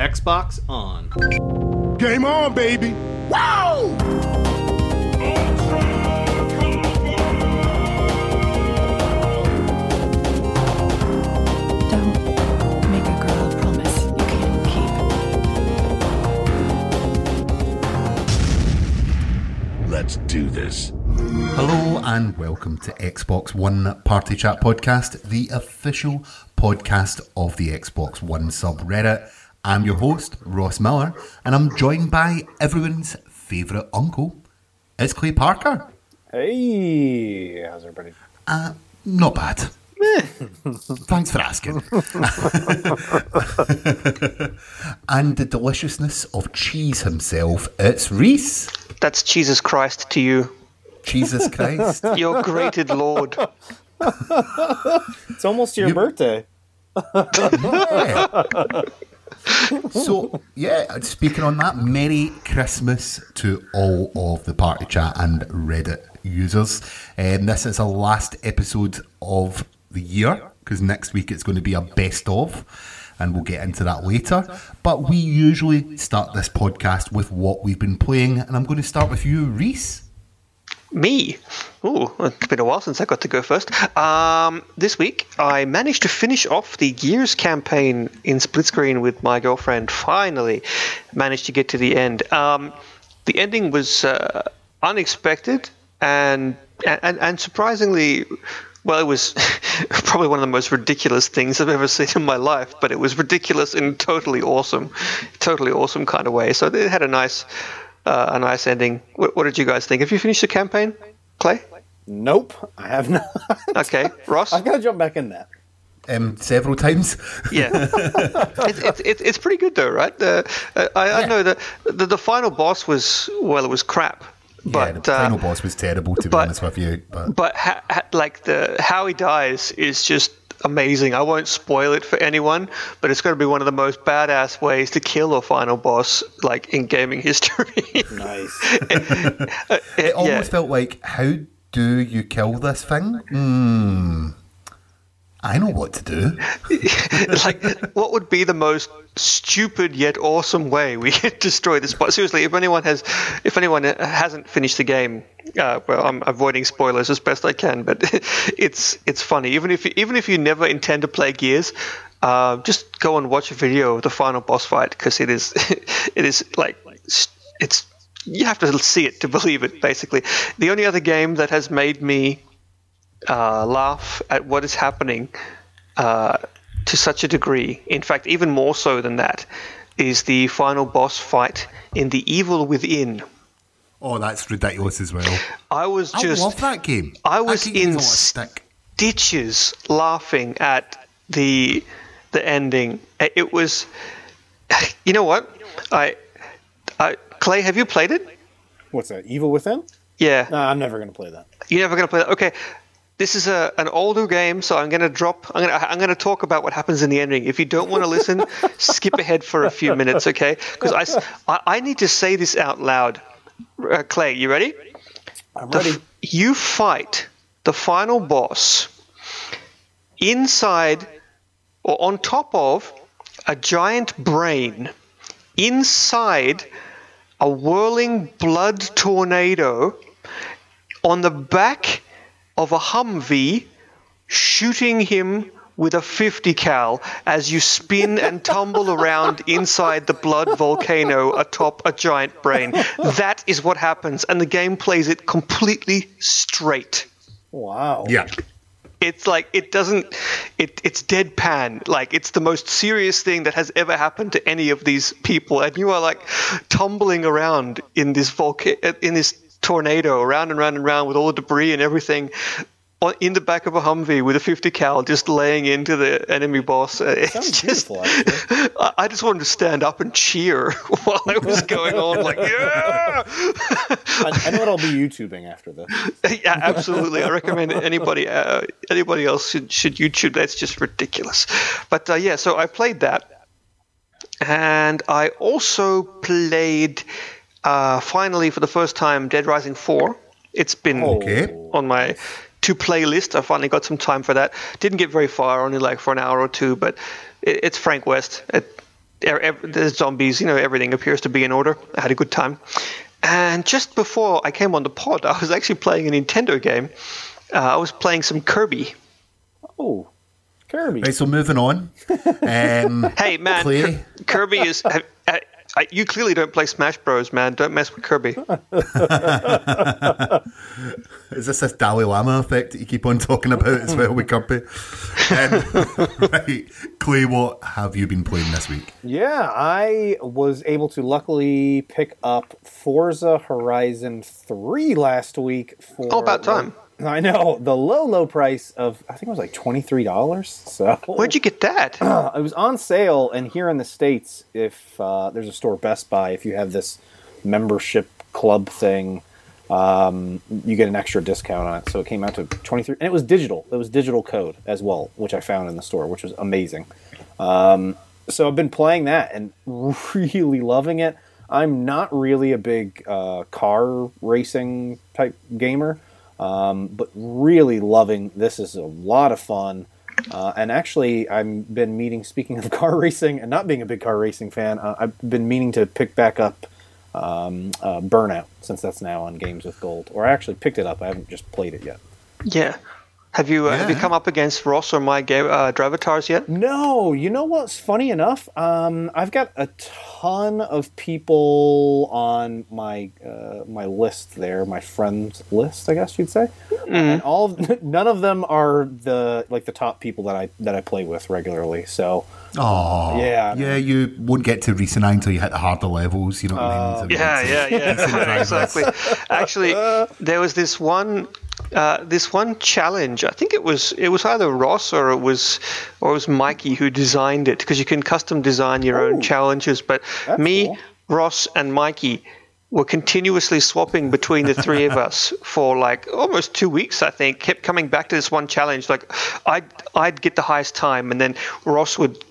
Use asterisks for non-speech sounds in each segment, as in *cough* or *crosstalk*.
Xbox on. Game on, baby. Wow! Don't make a girl a promise you can't keep. Let's do this. Hello and welcome to Xbox One Party Chat Podcast, the official podcast of the Xbox One subreddit. I'm your host, Ross Miller, and I'm joined by everyone's favourite uncle. It's Clay Parker. Hey, how's everybody? Uh, not bad. *laughs* Thanks for asking. *laughs* and the deliciousness of cheese himself, it's Rhys. That's Jesus Christ to you, Jesus *laughs* Christ. your grated Lord. It's almost your You- birthday. Yeah. So, yeah, speaking on that, Merry Christmas to all of the Party Chat and Reddit users. Um, this is the last episode of the year because next week it's going to be a best of, and we'll get into that later. But we usually start this podcast with what we've been playing, and I'm going to start with you, Rhys. Me? Ooh, it's been a while since I got to go first. Um, this week, I managed to finish off the Gears campaign in split screen with my girlfriend. Finally, managed to get to the end. Um, the ending was uh, unexpected and, and and surprisingly. Well, it was *laughs* probably one of the most ridiculous things I've ever seen in my life, but it was ridiculous in totally awesome, totally awesome kind of way. So it had a nice, uh, a nice ending. What, what did you guys think? Have you finished the campaign, Clay? Nope, I have not. Okay, Ross. I've got to jump back in that. Um, several times. Yeah, *laughs* it's, it's, it's, it's pretty good though, right? Uh, uh, I, I know that the, the final boss was well, it was crap, yeah, the final uh, boss was terrible, to be but- honest with you. But but ha, ha, like the how he dies is just amazing. I won't spoil it for anyone, but it's going to be one of the most badass ways to kill a final boss like in gaming history. Nice. *laughs* It almost felt like, how do you kill this thing? Hmm. I know what to do. *laughs* like, what would be the most stupid yet awesome way we could destroy this boss? Seriously, if anyone has, if anyone hasn't finished the game, uh, well, I'm avoiding spoilers as best I can, but *laughs* it's it's funny. Even if even if you never intend to play Gears, uh, just go and watch a video of the final boss fight because it is *laughs* it is like it's you have to see it to believe it. Basically, the only other game that has made me uh, laugh at what is happening uh, to such a degree, in fact, even more so than that, is the final boss fight in The Evil Within. Oh, that's ridiculous as well. I was just. I love that game. I was that in is a lot of stick. stitches laughing at the the ending. It was, *sighs* you know what? I, I Clay, have you played it? What's that? Evil Within? Yeah. No, I'm never going to play that. You're never going to play that. Okay. This is a, an older game, so I'm going to drop. I'm going to I'm going to talk about what happens in the ending. If you don't want to listen, *laughs* skip ahead for a few minutes, okay? Because I I need to say this out loud. Uh, Clay, you ready? I'm ready. you fight the final boss inside or on top of a giant brain inside a whirling blood tornado on the back of a Humvee shooting him with a 50 cal as you spin and tumble around *laughs* inside the blood volcano atop a giant brain. That is what happens, and the game plays it completely straight. Wow. Yeah. It's like it doesn't. It, it's deadpan. Like it's the most serious thing that has ever happened to any of these people, and you are like tumbling around in this volcano, in this tornado, around and round and round with all the debris and everything. In the back of a Humvee with a 50 cal, just laying into the enemy boss. It's just—I *laughs* I just wanted to stand up and cheer *laughs* while it was going on. Like, *laughs* yeah, I, I know what I'll be YouTubing after this. yeah, absolutely. I recommend anybody uh, anybody else should should YouTube. That's just ridiculous. But uh, yeah, so I played that, and I also played uh, finally for the first time Dead Rising Four. It's been Okay. on my to play list. I finally got some time for that. Didn't get very far, only like for an hour or two, but it, it's Frank West. It, er- ev- there's zombies. You know, everything appears to be in order. I had a good time. And just before I came on the pod, *laughs* I was actually playing a Nintendo game. Uh, I was playing some Kirby. Oh, Kirby. Right, so moving on. *laughs* Um, Hey man, Clay? Kirby is. Uh, you clearly don't play Smash Bros, man. Don't mess with Kirby. *laughs* Is this this Dalai Lama effect that you keep on talking about as well with Kirby? Um, *laughs* right, Clay, what have you been playing this week? Yeah, I was able to luckily pick up Forza Horizon 3 last week for. Oh, about time. I know the low, low price of I think it was like twenty three dollars. So Where'd you get that? *clears throat* it was on sale, and here in the states, if uh, there's a store Best Buy, if you have this membership club thing, um, you get an extra discount on it. So it came out to twenty three, and it was digital. It was digital code as well, which I found in the store, which was amazing. Um, so I've been playing that and *laughs* really loving it. I'm not really a big uh, car racing type gamer, um, but really loving this. Is a lot of fun. Uh, and actually, I've been meeting. Speaking of *laughs* car racing, and not being a big car racing fan, uh, I've been meaning to pick back up um, uh, Burnout since that's now on Games with Gold. Or I actually picked it up. I haven't just played it yet. Yeah. Have you uh, have you come up against Ross or my game uh, Drivatars yet? No, you know what's funny enough? Um, I've got a ton of people on my uh, my list there, my friends list, I guess you'd say, and all of, *laughs* none of them are the like the top people that I that I play with regularly. So Oh, Yeah. yeah. You won't get to Rhys and until you hit the harder levels. You know what I mean? So Yeah, yeah, yeah. *laughs* *laughs* Exactly. Actually, there was this one, uh, this one challenge. I think it was it was either Ross or it was or it was Mikey who designed it because you can custom design your own challenges. But me, cool. Ross, and Mikey were continuously swapping between the three of *laughs* us for like almost two weeks. I think kept coming back to this one challenge. Like I'd I'd get the highest time, and then Ross would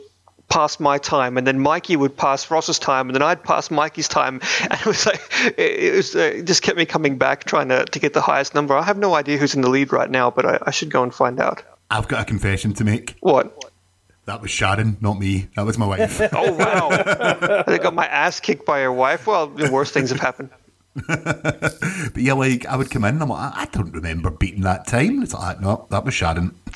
pass my time, and then Mikey would pass Ross's time, and then I'd pass Mikey's time, and it was like it, was uh, it just kept me coming back trying to, to get the highest number. I have no idea who's in the lead right now, but I, I should go and find out. I've got a confession to make. What? That was Sharon, not me. That was my wife. *laughs* Oh wow! *laughs* I got my ass kicked by your wife. Well, the worst things have happened. *laughs* but yeah, like I would come in and I'm like, I don't remember beating that time. And it's like, no, that was Sharon. *laughs*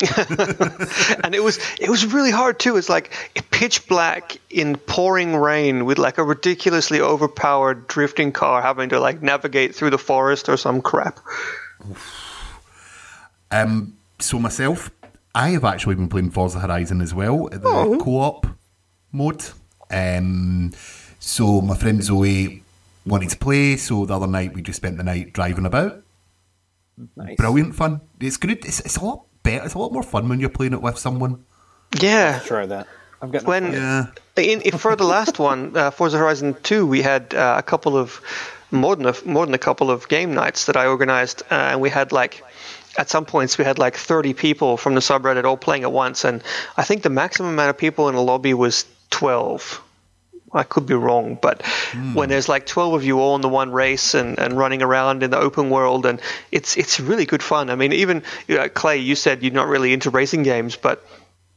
and it was it was really hard too. It's like pitch black in pouring rain with like a ridiculously overpowered drifting car having to like navigate through the forest or some crap. Um, so myself, I have actually been playing Forza Horizon as well, the Oh. co-op mode. Um, so my friend Zoe wanted to play, so the other night we just spent the night driving about. nice. Brilliant fun. It's good. It's, it's a lot better. It's a lot more fun when you're playing it with someone. Yeah. Try that. I've got When Yeah. in, in for the last one, uh, Forza Horizon Two, we had uh, a couple of more than a, more than a couple of game nights that I organized, uh, and we had like at some points we had like 30 people from the subreddit all playing at once, and I think the maximum amount of people in the lobby was 12. I could be wrong, but hmm. when there's like 12 of you all in the one race and, and running around in the open world, and it's it's really good fun. I mean, even you know, Clay, you said you're not really into racing games, but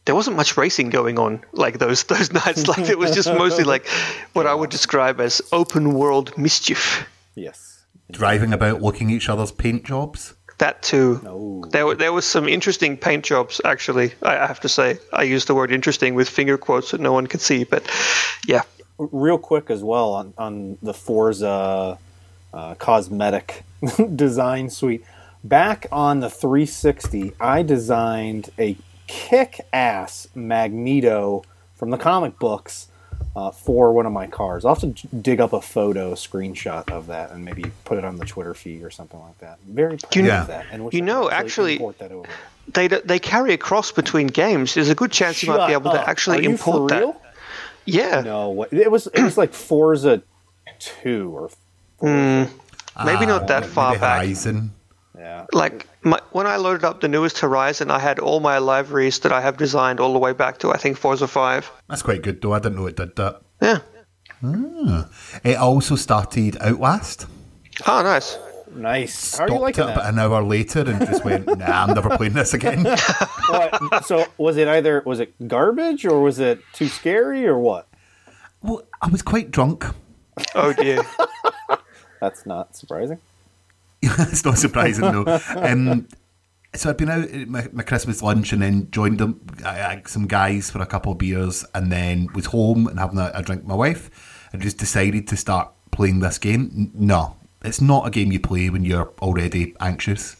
there wasn't much racing going on like those those *laughs* nights. Like it was just mostly like what I would describe as open world mischief. yes. Driving about looking at each other's paint jobs. That too. Oh. There were there was some interesting paint jobs actually. I I have to say I used the word interesting with finger quotes that no one could see, but yeah. Real quick as well on, on the Forza uh, cosmetic *laughs* design suite. Back on the 360, I designed a kick ass Magneto from the comic books uh, for one of my cars. I'll have to dig up a photo screenshot of that and maybe put it on the Twitter feed or something like that. Very proud You know- of that. And you know, actually- that over. They they carry a cross between games. There's a good chance you might be able up. to actually import that. Real? Yeah. No, what, it was it was like Forza two or hmm. Maybe not that ah, Maybe far back. Horizon. yeah. like my, when I loaded up the newest Horizon, I had all my liveries that I have designed all the way back to I think Forza Five. That's quite good though. I didn't know it did that. Yeah. Ah. It also started Outlast. Oh, nice. Nice. How are Stopped you liking it that? about an hour later and just went, *laughs* nah, I'm never playing this again. *laughs* What? So was it either was it garbage or was it too scary or what? Well, I was quite drunk. *laughs* Oh dear. That's not surprising. it's not surprising, though. Um, so I'd been out at my, my Christmas lunch and then joined them, I, I, some guys for a couple of beers, and then was home and having a, a drink with my wife, and just decided to start playing this game. N- No, it's not a game you play when you're already anxious.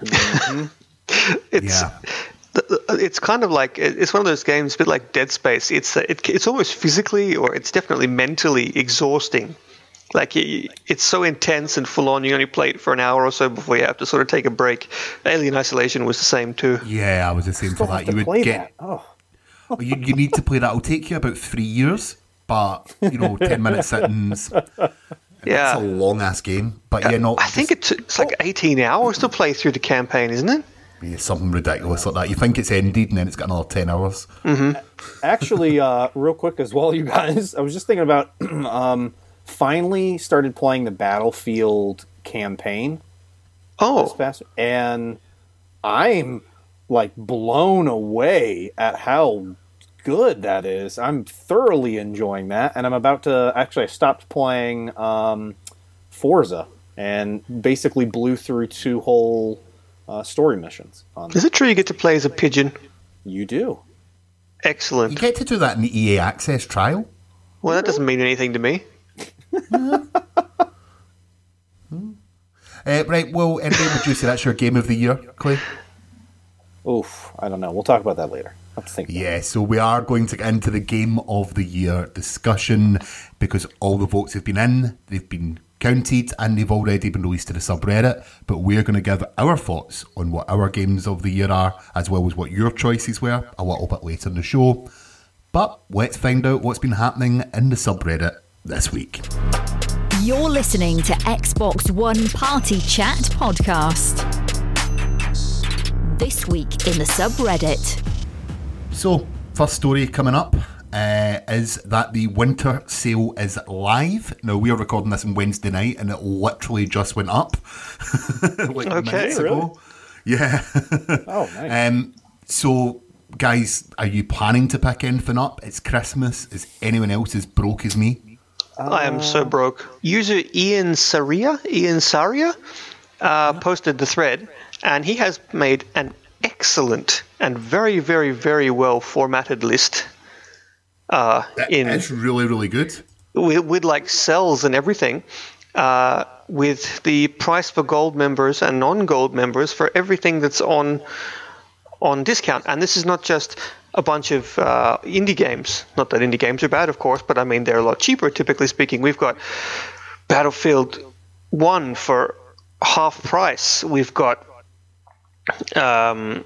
*laughs* It's Yeah. th- th- uh, it's kind of like it's one of those games, a bit like Dead Space. It's uh, it, it's almost physically or it's definitely mentally exhausting. Like y- it's so intense and full on. You only play it for an hour or so before you have to sort of take a break. Alien Isolation was the same too. Yeah, I was the same for that. You would get that. Oh, *laughs* you, you need to play that. It'll take you about three years, but you know, ten minute sittings. *laughs* Yeah, It's a long ass game, but yeah, no, I think it's it's like 18 hours to play through the campaign, isn't it? yeah, something ridiculous like that. You think it's ended, and then it's got another ten hours. actually, uh, real quick as well, you guys. I was just thinking about *clears throat* um, finally started playing the Battlefield campaign this Oh, past, and I'm like blown away at how good that is. I'm thoroughly enjoying that, and I'm about to actually. I stopped playing um, Forza and basically blew through two whole uh, story missions. On is it true you get to play as a pigeon? you do. Excellent. You get to do that in the EA Access trial. Well, that doesn't mean anything to me. *laughs* Uh, right, well, anyway, would you say that's your game of the year, Clay? Oof, I don't know. We'll talk about that later. I have to think. about it. Yeah, so we are going to get into the game of the year discussion because all the votes have been in, they've been counted, and they've already been released to the subreddit. But we're going to give our thoughts on what our games of the year are, as well as what your choices were, a little bit later in the show. But let's find out what's been happening in the subreddit this week. You're listening to Xbox One Party Chat podcast. This week in the subreddit. So, first story coming up uh, is that the winter sale is live. Now, we are recording this on Wednesday night and it literally just went up. *laughs* like Okay, minutes really? ago. Yeah. *laughs* Oh, nice. um, so, guys, are you planning to pick anything up? It's Christmas. Is anyone else as broke as me? I am so broke. User Ian Saria, Ian Saria, uh, posted the thread, and he has made an excellent and very, very, very well formatted list. Uh, in It's really, really good. with, with like cells and everything, uh, with the price for gold members and non-gold members for everything that's on on discount. And this is not just a bunch of uh, indie games. Not that indie games are bad, of course, but I mean they're a lot cheaper. Typically speaking, we've got Battlefield One for half price. We've got um,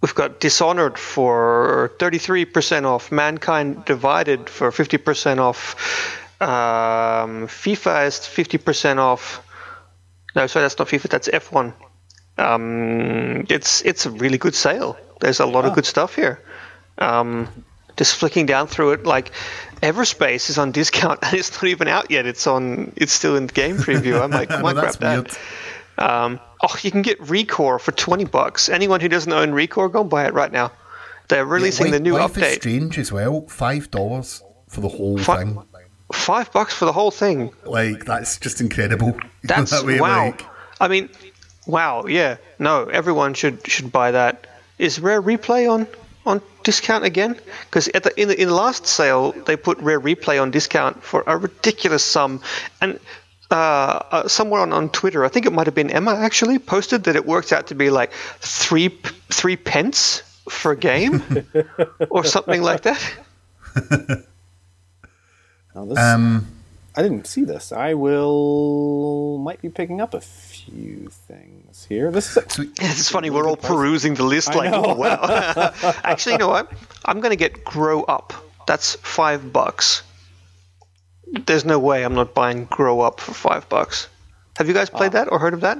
we've got Dishonored for 33% off, Mankind Divided for 50% off, um, FIFA is 50% off. No, sorry, that's not FIFA, that's F1. Um, it's it's a really good sale. There's a lot of good stuff here. Um, just flicking down through it, like Everspace is on discount *laughs* and it's not even out yet. It's on. It's still in the game preview. I might, might grab that. Um, oh, you can get Recore for twenty bucks. Anyone who doesn't own Recore, go and buy it right now. They're releasing the Life- new Life is. Strange as well. $5 for the whole thing. Five bucks for the whole thing. Like, that's just incredible. *laughs* That's That way, wow. like- I mean, wow. Yeah, no, everyone should should buy that. Is Rare Replay on on discount again? Because at the in the in the last sale they put Rare Replay on discount for a ridiculous sum, and uh, uh, somewhere on, on Twitter, I think it might have been Emma actually posted that it works out to be like three three pence for a game *laughs* or something like that. *laughs* Now this, Um, I didn't see this. I will might be picking up a few things here. This is so, *laughs* It's funny, we're all perusing the list like, oh, wow. Actually, you know what? I'm going to get Grow Up. That's five bucks. There's no way I'm not buying Grow Up for five bucks. Have you guys played that or heard of that?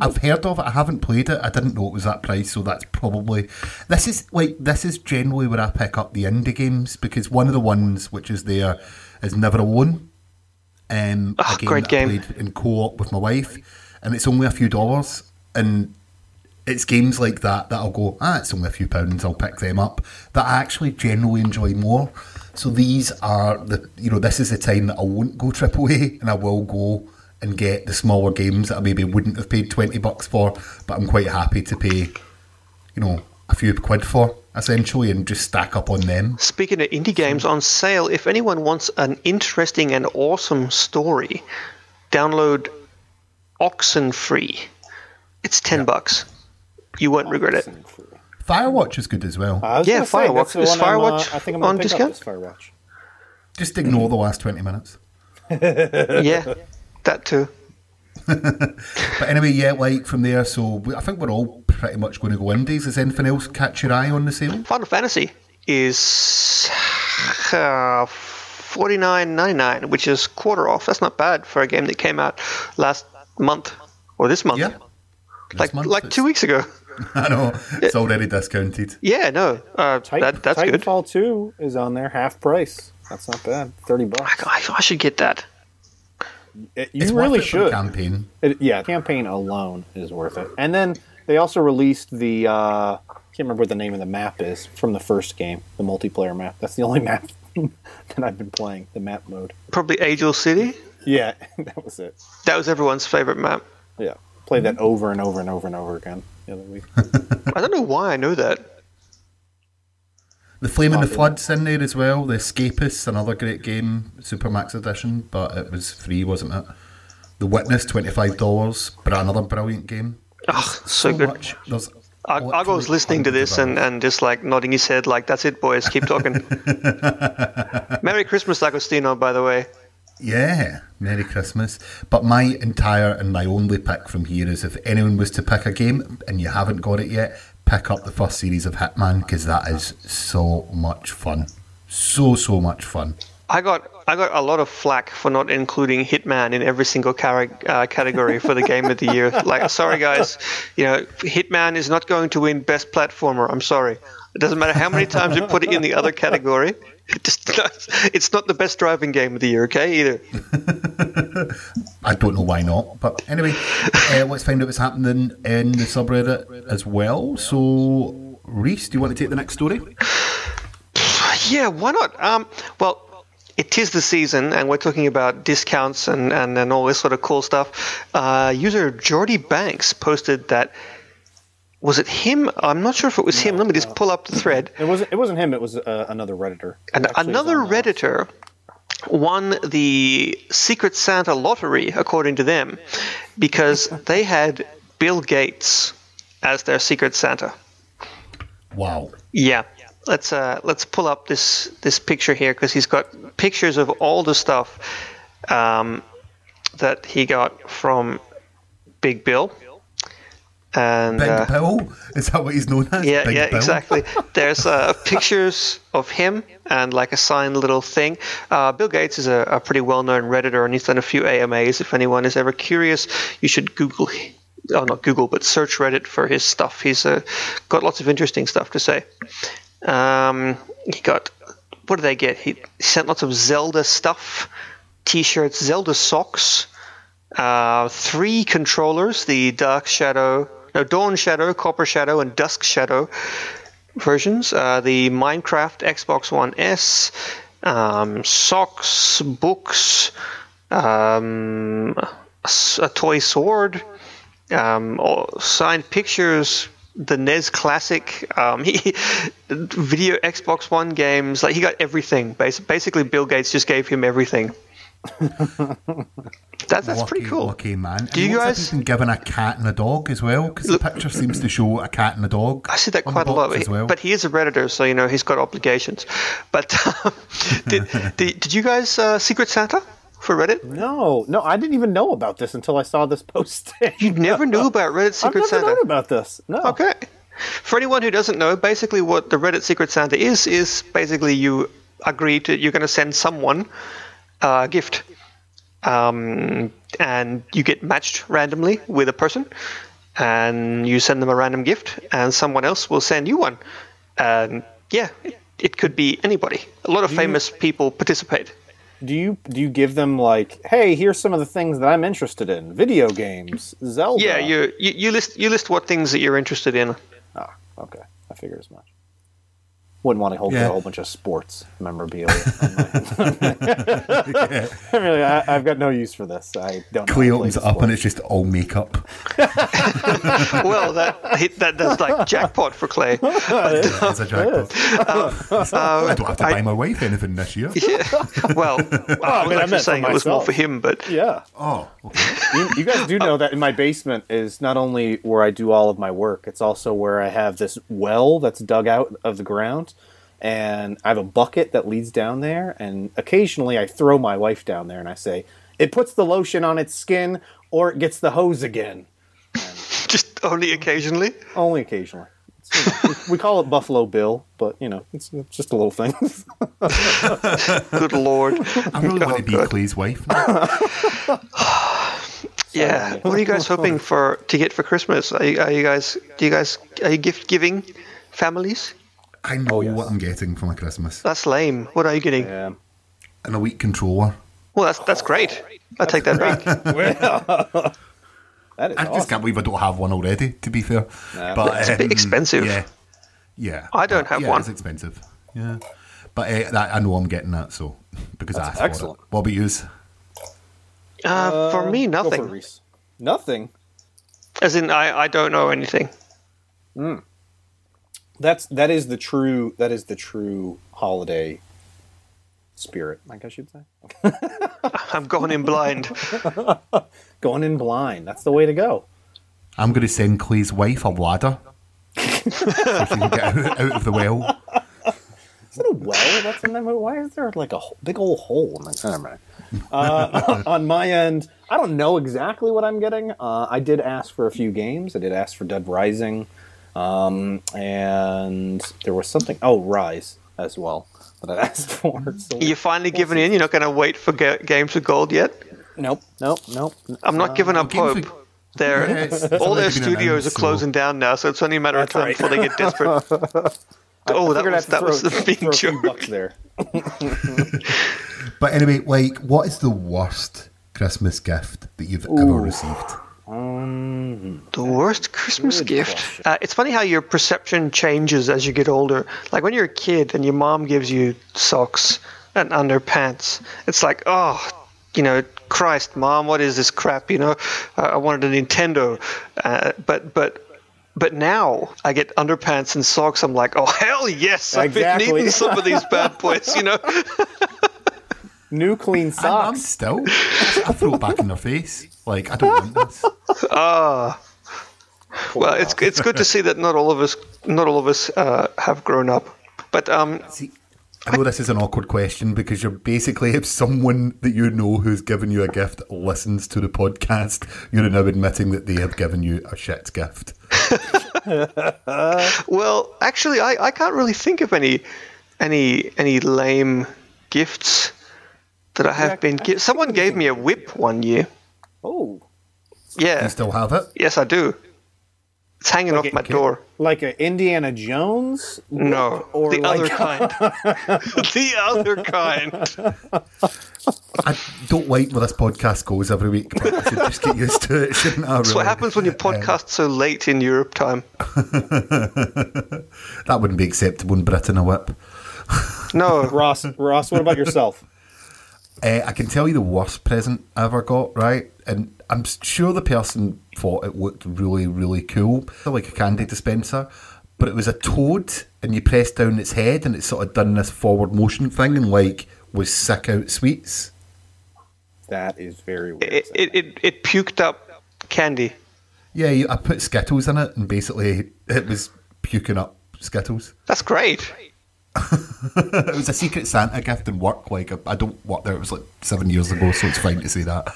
I've heard of it. I haven't played it. I didn't know it was that price, so that's probably this is like this is generally where I pick up the indie games because one of the ones which is there is Never Alone. Um, Ah, a game great that game. I played in co-op with my wife, and it's only a few dollars. And it's games like that that I'll go, ah, it's only a few pounds. I'll pick them up. That I actually generally enjoy more. So these are the you know this is the time that I won't go triple A and I will go and get the smaller games that I maybe wouldn't have paid twenty bucks for, but I'm quite happy to pay, you know, a few quid for essentially and just stack up on them. Speaking of indie games on sale, if anyone wants an interesting and awesome story, download Oxenfree. It's ten bucks. You won't regret it. Firewatch is good as well. I Yeah, Firewatch- that's is one I'm, uh, Firewatch I think I'm gonna on pick discount? Up Firewatch. Just ignore the last twenty minutes. *laughs* yeah, that too. *laughs* But anyway, yeah, like from there, so we, I think we're all pretty much going to go indies. Is anything else catch your eye on the sale? Final Fantasy is uh, forty nine ninety nine, which is quarter off. That's not bad for a game that came out last month or this month, Yeah. This like month like two weeks ago. *laughs* I know it's already discounted. Yeah, no, uh, Tit- that, that's good. Titanfall 2 is on there, half price. That's not bad. 30 bucks. I, I should get that. It- you It's really worth it should. campaign. It, yeah, campaign alone is worth it. And then they also released the uh, can't remember what the name of the map is from the first game, the multiplayer map. That's the only *laughs* map that I've been playing, the map mode. Probably Angel City. Yeah, *laughs* that was it. That was everyone's favorite map. Yeah, played that over and over and over and over again the other week. I don't know why I know that. The Flame and the Flood's in there as well. The Escapists, another great game, Supermax Edition, but it was free, wasn't it? The Witness, twenty five dollars, but another brilliant game. Oh, so good. much. There's Ag- Argo's literally listening to this and, and just like nodding his head, like, that's it, boys, keep talking. *laughs* Merry Christmas, Agostino, by the way. Yeah, Merry Christmas. But my entire and my only pick from here is if anyone was to pick a game and you haven't got it yet, pick up the first series of Hitman because that is so much fun. So, so much fun. I got I got a lot of flack for not including Hitman in every single car- uh, category for the game of the year. *laughs* Like, sorry guys, you know, Hitman is not going to win best platformer. I'm sorry. It doesn't matter how many times you put it in the other category. It *laughs* just does. It's not the best driving game of the year, okay? Either. *laughs* I don't know why not. But anyway, *laughs* uh, let's find out what's happening in the subreddit as well. So, Rhys, do you want to take the next story? *sighs* Yeah, why not? Um, well, it is the season, and we're talking about discounts and, and, and all this sort of cool stuff. Uh, user Jordy Banks posted that. Was it him? I'm not sure if it was him. Let me just pull up the thread. It wasn't. It wasn't him. It was uh, another redditor. And It actually is another on, Redditor won the Secret Santa lottery, according to them, because they had Bill Gates as their Secret Santa. Wow. Yeah. Let's uh, let's pull up this this picture here because he's got pictures of all the stuff um, that he got from Big Bill. And Big uh, Bill? Is that what he's known as? yeah, Big yeah, Bill? exactly. *laughs* There's uh, pictures of him and like a signed little thing. Uh, Bill Gates is a, a pretty well-known redditor, and he's done a few AMAs. If anyone is ever curious, you should Google, oh not Google, but search Reddit for his stuff. He's uh, got lots of interesting stuff to say. Um, he got what did they get? He sent lots of Zelda stuff, T-shirts, Zelda socks, uh, three controllers: the Dark Shadow, no Dawn Shadow, Copper Shadow, and Dusk Shadow versions. Uh, the Minecraft Xbox One S, um, socks, books, um, a toy sword, um, signed pictures. The NES Classic, um, *laughs* he, video Xbox One games, like he got everything. Basically, Bill Gates just gave him everything. *laughs* That's, that's lucky, pretty cool. Lucky man. Do And you guys- he's been given a cat and a dog as well? Because the picture seems to show a cat and a dog. I see that quite a lot. as well. But he is a redditor, so you know he's got obligations. But um, *laughs* did, did did you guys uh, Secret Santa for Reddit? No, no, I didn't even know about this until I saw this *laughs* post. You never knew about Reddit I've Secret never Santa. known about this. No. Okay. For anyone who doesn't know, basically what the Reddit Secret Santa is is basically you agree to you're going to send someone a gift, um, and you get matched randomly with a person, and you send them a random gift, and someone else will send you one, and yeah, it, it could be anybody. A lot of famous people participate. Do you do you give them like, hey, here's some of the things that I'm interested in: video games, Zelda. Yeah, you, you you list you list what things that you're interested in. Oh, okay. I figure as much. Wouldn't want to hold Yeah. a whole bunch of sports memorabilia. on my- *laughs* I mean, I, I've got no use for this. I don't. know Clay how to play opens the it up and it's just all makeup. *laughs* well, that that that's like jackpot for Clay. *laughs* It's a jackpot. Um, I don't have to um, I- buy my wife anything this year. Yeah. Well, oh, I was mean, I actually meant for saying it was more for him, but Yeah. Oh, okay. You, you guys do know that in my basement is not only where I do all of my work, it's also where I have this well that's dug out of the ground. And I have a bucket that leads down there. And occasionally I throw my wife down there and I say, it puts the lotion on its skin or it gets the hose again. *laughs* just only occasionally. Only occasionally. You know, we, we call it Buffalo Bill, but, you know, it's, it's just a little thing. *laughs* Good lord. I really want to be God. Clay's wife. *laughs* now. Yeah. What are you guys hoping for to get for Christmas? Are you, are you guys? Do you guys? Are you gift giving families? I know Oh, yes. what I'm getting for my Christmas. That's lame. What are you getting? yeah. An elite controller. Well, that's that's great. I take that back. *laughs* *laughs* That is I just awesome. can't believe I don't have one already. To be fair, Nah, but It's a bit um, expensive. Yeah, yeah. I don't but, have yeah, one. It's expensive. Yeah, but uh, that, I know I'm getting that. So because I asked excellent. for it. What about yous? Uh, for me, Go for nothing. Rhys. Nothing. As in, I, I don't know anything. That's that is the true that is the true holiday spirit, like I should say. *laughs* I'm going in blind. *laughs* Going in blind. That's the way to go. I'm going to send Clay's wife a ladder *laughs* so she can get out, out of the well. Is it a well? That's in them. Why is there like a big old hole in the never mind. Uh, *laughs* on my end, I don't know exactly what I'm getting. Uh, I did ask for a few games. I did ask for Dead Rising, um, and there was something. Oh, Rise as well that I *laughs* asked for. So, You're finally giving in. You're not going to wait for ga- games with gold yet. nope, nope, nope. I'm not giving up hope. with- They're, Yeah, it's- it's all their studios announced, are closing down now, so it's only a matter of time right. before they get desperate. *laughs* oh, that was that throw, was the throw being a few joke. there. But anyway, like, what is the worst Christmas gift that you've ever received? The worst Christmas gift. Uh, it's funny how your perception changes as you get older. Like when you're a kid and your mom gives you socks and underpants, it's like, oh, you know, Christ, mom, what is this crap? You know, uh, I wanted a Nintendo, uh, but but. But now I get underpants and socks. I'm like, oh hell yes! I've been needing some of these bad boys, you know. *laughs* New clean I'm, I'm socks. still. I throw it back in their face. Like, I don't want this. *laughs* Ah. Well, it's it's good to see that not all of us not all of us uh, have grown up. But um, See, I know this is an awkward question because you're basically, if someone that you know who's given you a gift listens to the podcast, you're now admitting that they have given you a shit gift. *laughs* Well, actually, I, I can't really think of any any any lame gifts that I have Yeah, been. I- Gi- Someone gave me a whip one year. Oh, Yeah, You still have it? yes, I do. It's hanging Like off it- my door. like an Indiana Jones? No, or the like other kind. *laughs* *laughs* the other kind. I don't like where this podcast goes every week, but I should just get used to it, shouldn't I? That's what really? happens when you um, podcast so late in Europe time. *laughs* That wouldn't be acceptable in Britain, a whip. No, Ross, Ross, what about yourself? Uh, I can tell you the worst present I ever got, right? And I'm sure the person thought it looked really, really cool, like a candy dispenser. But it was a toad, and you press down its head, and it sort of done this forward motion thing, and like was sick out sweets. That is very weird. it, it, it, it puked up candy. Yeah, you, I put Skittles in it, and basically it was puking up Skittles. That's great. *laughs* It was a secret Santa gift in work. Like I don't work there. It was like seven years ago, so it's fine to say that.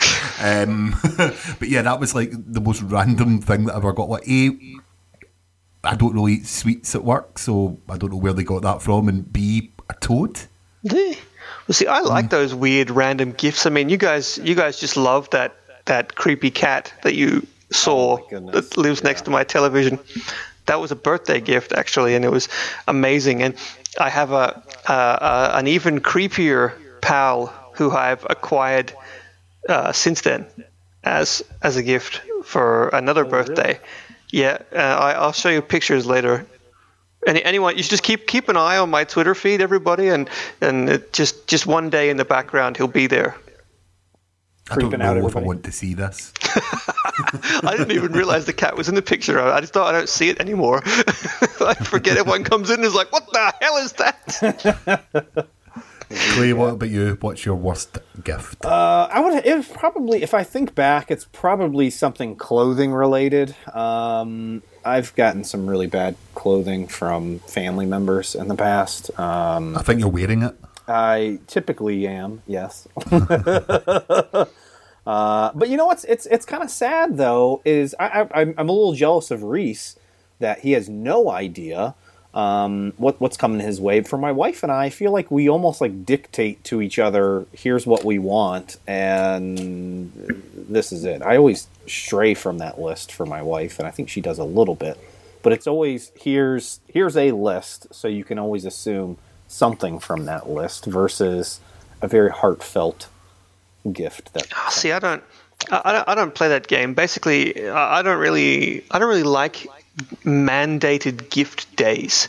Um, *laughs* but yeah, that was like the most random thing that I ever got. Like a, I don't really eat sweets at work, so I don't know where they got that from. And B, a toad. Yeah. Well, see, I like those weird random gifts. I mean, you guys, you guys just love that that creepy cat that you saw Oh that lives next to my television. That was a birthday gift, actually, and it was amazing. And I have a, a, a an even creepier pal who I've acquired uh, since then as as a gift for another birthday. Yeah, uh, I, I'll show you pictures later. Any, anyone, you should just keep keep an eye on my Twitter feed, everybody, and and just just one day in the background he'll be there. I don't Creeping know out if I want to see this. *laughs* I didn't even realize the cat was in the picture. I just thought I don't see it anymore. *laughs* I forget everyone comes in and is like, "What the hell is that?" *laughs* Clay, what about you? What's your worst gift? Uh, I would. It was probably, if I think back, it's probably something clothing related. Um, I've gotten some really bad clothing from family members in the past. Um, I think you're wearing it. I typically am, yes. Uh, but you know what's it's it's kind of sad though is I, I I'm I'm a little jealous of Rhys that he has no idea um, what what's coming his way. For my wife and I, I feel like we almost like dictate to each other. Here's what we want, and this is it. I always stray from that list for my wife, and I think she does a little bit. But it's always here's here's a list, so you can always assume something from that list versus a very heartfelt gift that Oh, See, I don't, I, I don't, I don't play that game. Basically, I I don't really, I don't really like mandated gift days.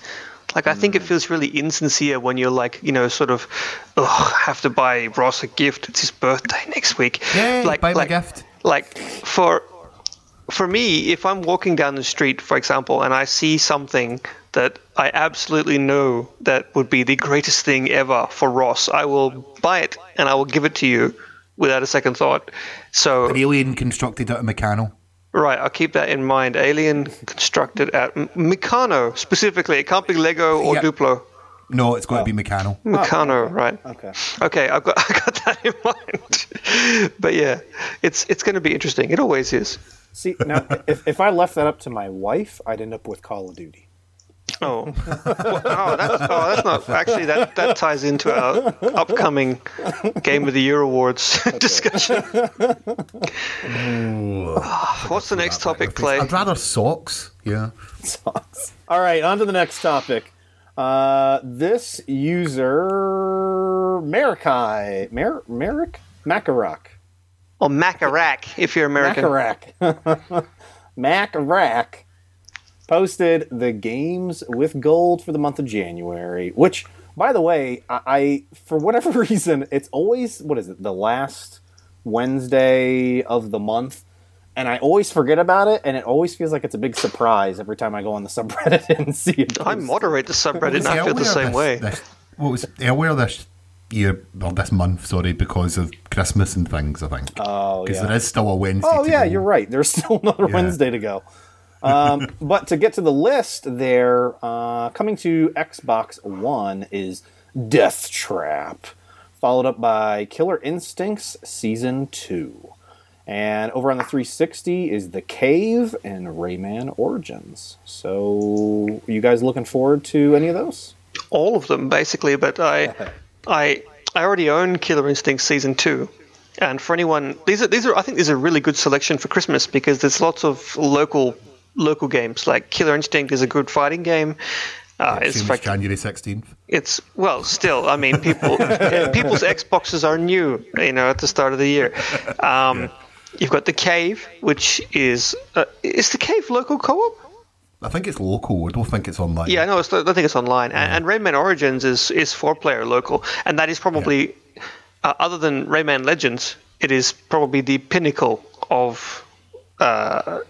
Like, I think it mm. feels really insincere when you're like, you know, sort of, ugh, have to buy Ross a gift. It's his birthday next week. Yay, like, buy my like, gift. Like for for me, if I'm walking down the street, for example, and I see something that I absolutely know that would be the greatest thing ever for Ross, I will buy it and I will give it to you without a second thought. So, An alien constructed out of Meccano. right, I'll keep that in mind. Alien constructed at M- Meccano specifically. It can't be Lego or Yeah. Duplo. No, it's got to be Meccano. Oh. Meccano, right? okay. Okay, I've got *laughs* I got that in mind. but yeah, it's it's going to be interesting. It always is. See now, if if I left that up to my wife, I'd end up with Call of Duty. Oh, Well, oh, that's, oh, that's not actually that that ties into our upcoming Game of the Year awards *laughs* discussion. *laughs* What's the next topic, Clay? I'd rather socks. Yeah. Socks. All right, on to the next topic. Uh, this user Marikai Mer Merrick Macarak Or Macarac, if you're American. Macarak *laughs* Macarak posted the games with gold for the month of January, which, by the way, I, I for whatever *laughs* reason, it's always what is it the last Wednesday of the month. And I always forget about it, and it always feels like it's a big surprise every time I go on the *laughs* subreddit and see it. I moderate the subreddit, and I feel the same this- way. This, what was earlier this year or this month? Sorry, because of Christmas and things. I think. Oh, because yeah. there is still a Wednesday. Oh to yeah, go. you're right. There's *laughs* still another Yeah. Wednesday to go. Um, but to get to the list, there uh, coming to Xbox One is Deathtrap, followed up by Killer Instincts Season Two, and over on the 360 is The Cave and Rayman Origins. So, you guys looking forward to any of those? all of them basically. But I, *laughs* I, I already own Killer Instincts season two, and for anyone, these are these are I think these are a really good selection for Christmas because there's lots of local local games like Killer Instinct is a good fighting game. Uh, it's like January sixteenth. it's well still i mean people *laughs* *laughs* people's xboxes are new you know at the start of the year um, you've got the cave which is uh, is the cave local co-op I think it's local. I don't think it's online. yeah no it's, i think it's online and, and rayman origins is is four player local and that is probably uh, other than rayman legends it is probably the pinnacle of uh,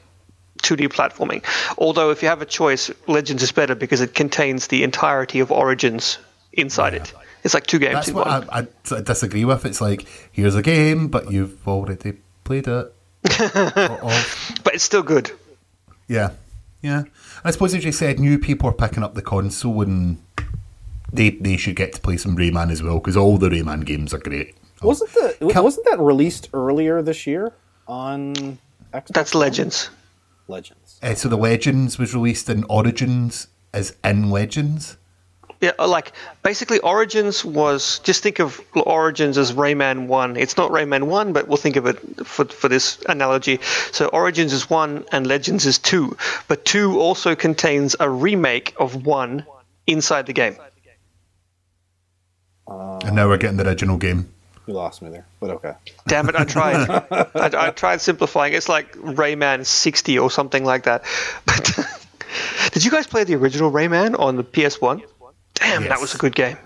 2D platforming. Although, if you have a choice, Legends is better because it contains the entirety of Origins inside it. It's like two games That's in what one. I, I disagree with. It's like here's a game, but you've already played it. *laughs* Or- or- but it's still good. yeah, yeah. I suppose as you said, new people are picking up the console, and they they should get to play some Rayman as well because all the Rayman games are great. Wasn't the Cal- wasn't that released earlier this year on Xbox That's Legends. Legends? Uh, so the Legends was released in Origins as in Legends. Yeah, uh, like basically Origins was just think of Origins as Rayman 1. It's not Rayman 1, but we'll think of it for for this analogy. So Origins is 1 and Legends is 2, but 2 also contains a remake of 1 inside the game. and now we're getting the original game. You lost me there, but okay. Damn it, I tried. *laughs* I, I tried simplifying. It's like Rayman 60 or something like that. But *laughs* Did you guys play the original Rayman on the PS1? Damn, that was a good game.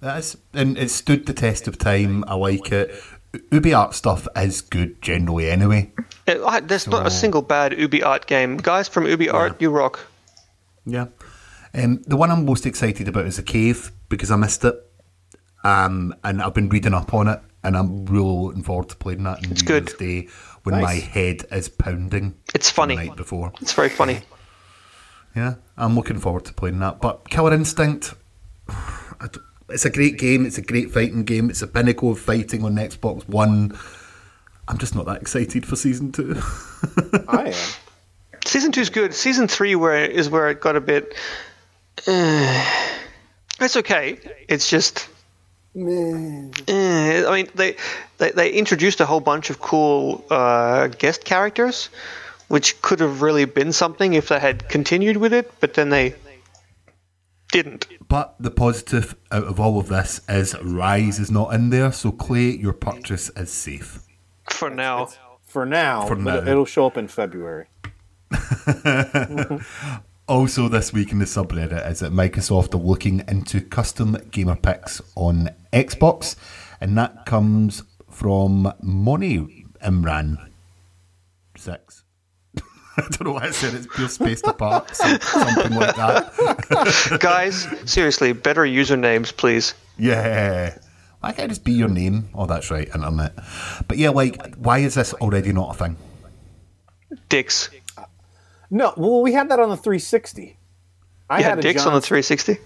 That is, and it stood the test of time. I like it. Ubi art stuff is good generally, anyway. Uh, I- there's not a single bad Ubi Art game. Guys from Ubi Art, you rock. Yeah. Um, the one I'm most excited about is the cave because I missed it, um, and I've been reading up on it, and I'm really looking forward to playing that. It's good. Day when my head is pounding. It's funny. The night before. It's very funny. Yeah, I'm looking forward to playing that. But Killer Instinct, *sighs* it's a great game. It's a great fighting game. It's a pinnacle of fighting on Xbox One. I'm just not that excited for season two. *laughs* I am. Season two's good. Season three where is where it got a bit. Uh, it's okay. It's just. Eh, I mean, they, they they introduced a whole bunch of cool uh, guest characters, which could have really been something if they had continued with it, but then they didn't. But the positive out of all of this is Rise is not in there, so Clay, your purchase is safe. For now, For now, For but now. it'll show up in February. *laughs* Also, this week in the subreddit is that Microsoft are looking into custom gamer pics on Xbox, and that comes from Moni Imran six. *laughs* I don't know why I said. It's pure spaced apart, some- something like that. *laughs* guys, seriously, better usernames, please. Yeah. Why can't it just be your name? Oh, that's right, internet. But yeah, like, why is this already not a thing? Dicks. No, well, we had that on the 360. I You had had a dicks on the 360.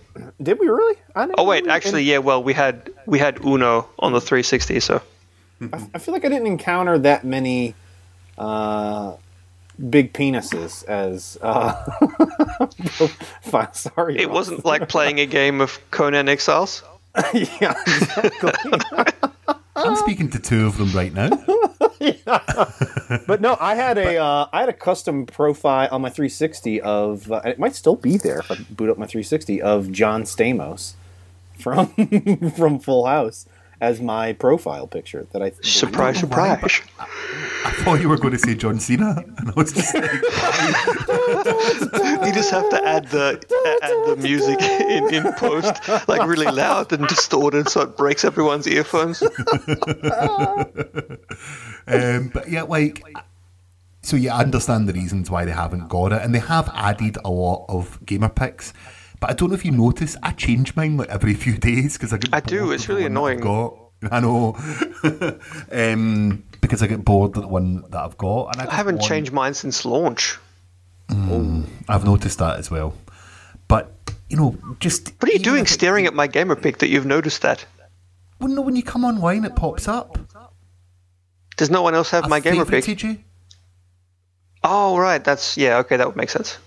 Did we really? I didn't Oh wait, really- actually, yeah. Well, we had we had Uno on the 360, so I feel like I didn't encounter that many uh, big penises as. Uh, *laughs* fine, sorry, it wasn't like playing a game of Conan Exiles. *laughs* yeah, exactly. I'm speaking to two of them right now. *laughs* *laughs* but no, I had a uh, I had a custom profile on my 360 of uh, it might still be there if I boot up my 360 of John Stamos from *laughs* from Full House as my profile picture that I Surprise, surprise! I thought you were going to say John Cena, and I was just like, *laughs* You just have to add the add the music in, in post, like really loud and distorted, so it breaks everyone's earphones. *laughs* um, but yeah, like, so you understand the reasons why they haven't got it, and they have added a lot of gamer pics. But I don't know if you notice, I change mine like every few days because I get. I do, it's really one I've annoying. Got. *laughs* I know, *laughs* um, because I get bored of the one that I've got, and I, I haven't want- changed mine since launch. I've noticed that as well, but you know, just What are you doing if it- staring at my gamer pic that you've noticed that? Well, no, when you come online, it pops up. Does no one else have my gamer pic? favorited you. Oh, right. That's yeah. Okay, that would make sense.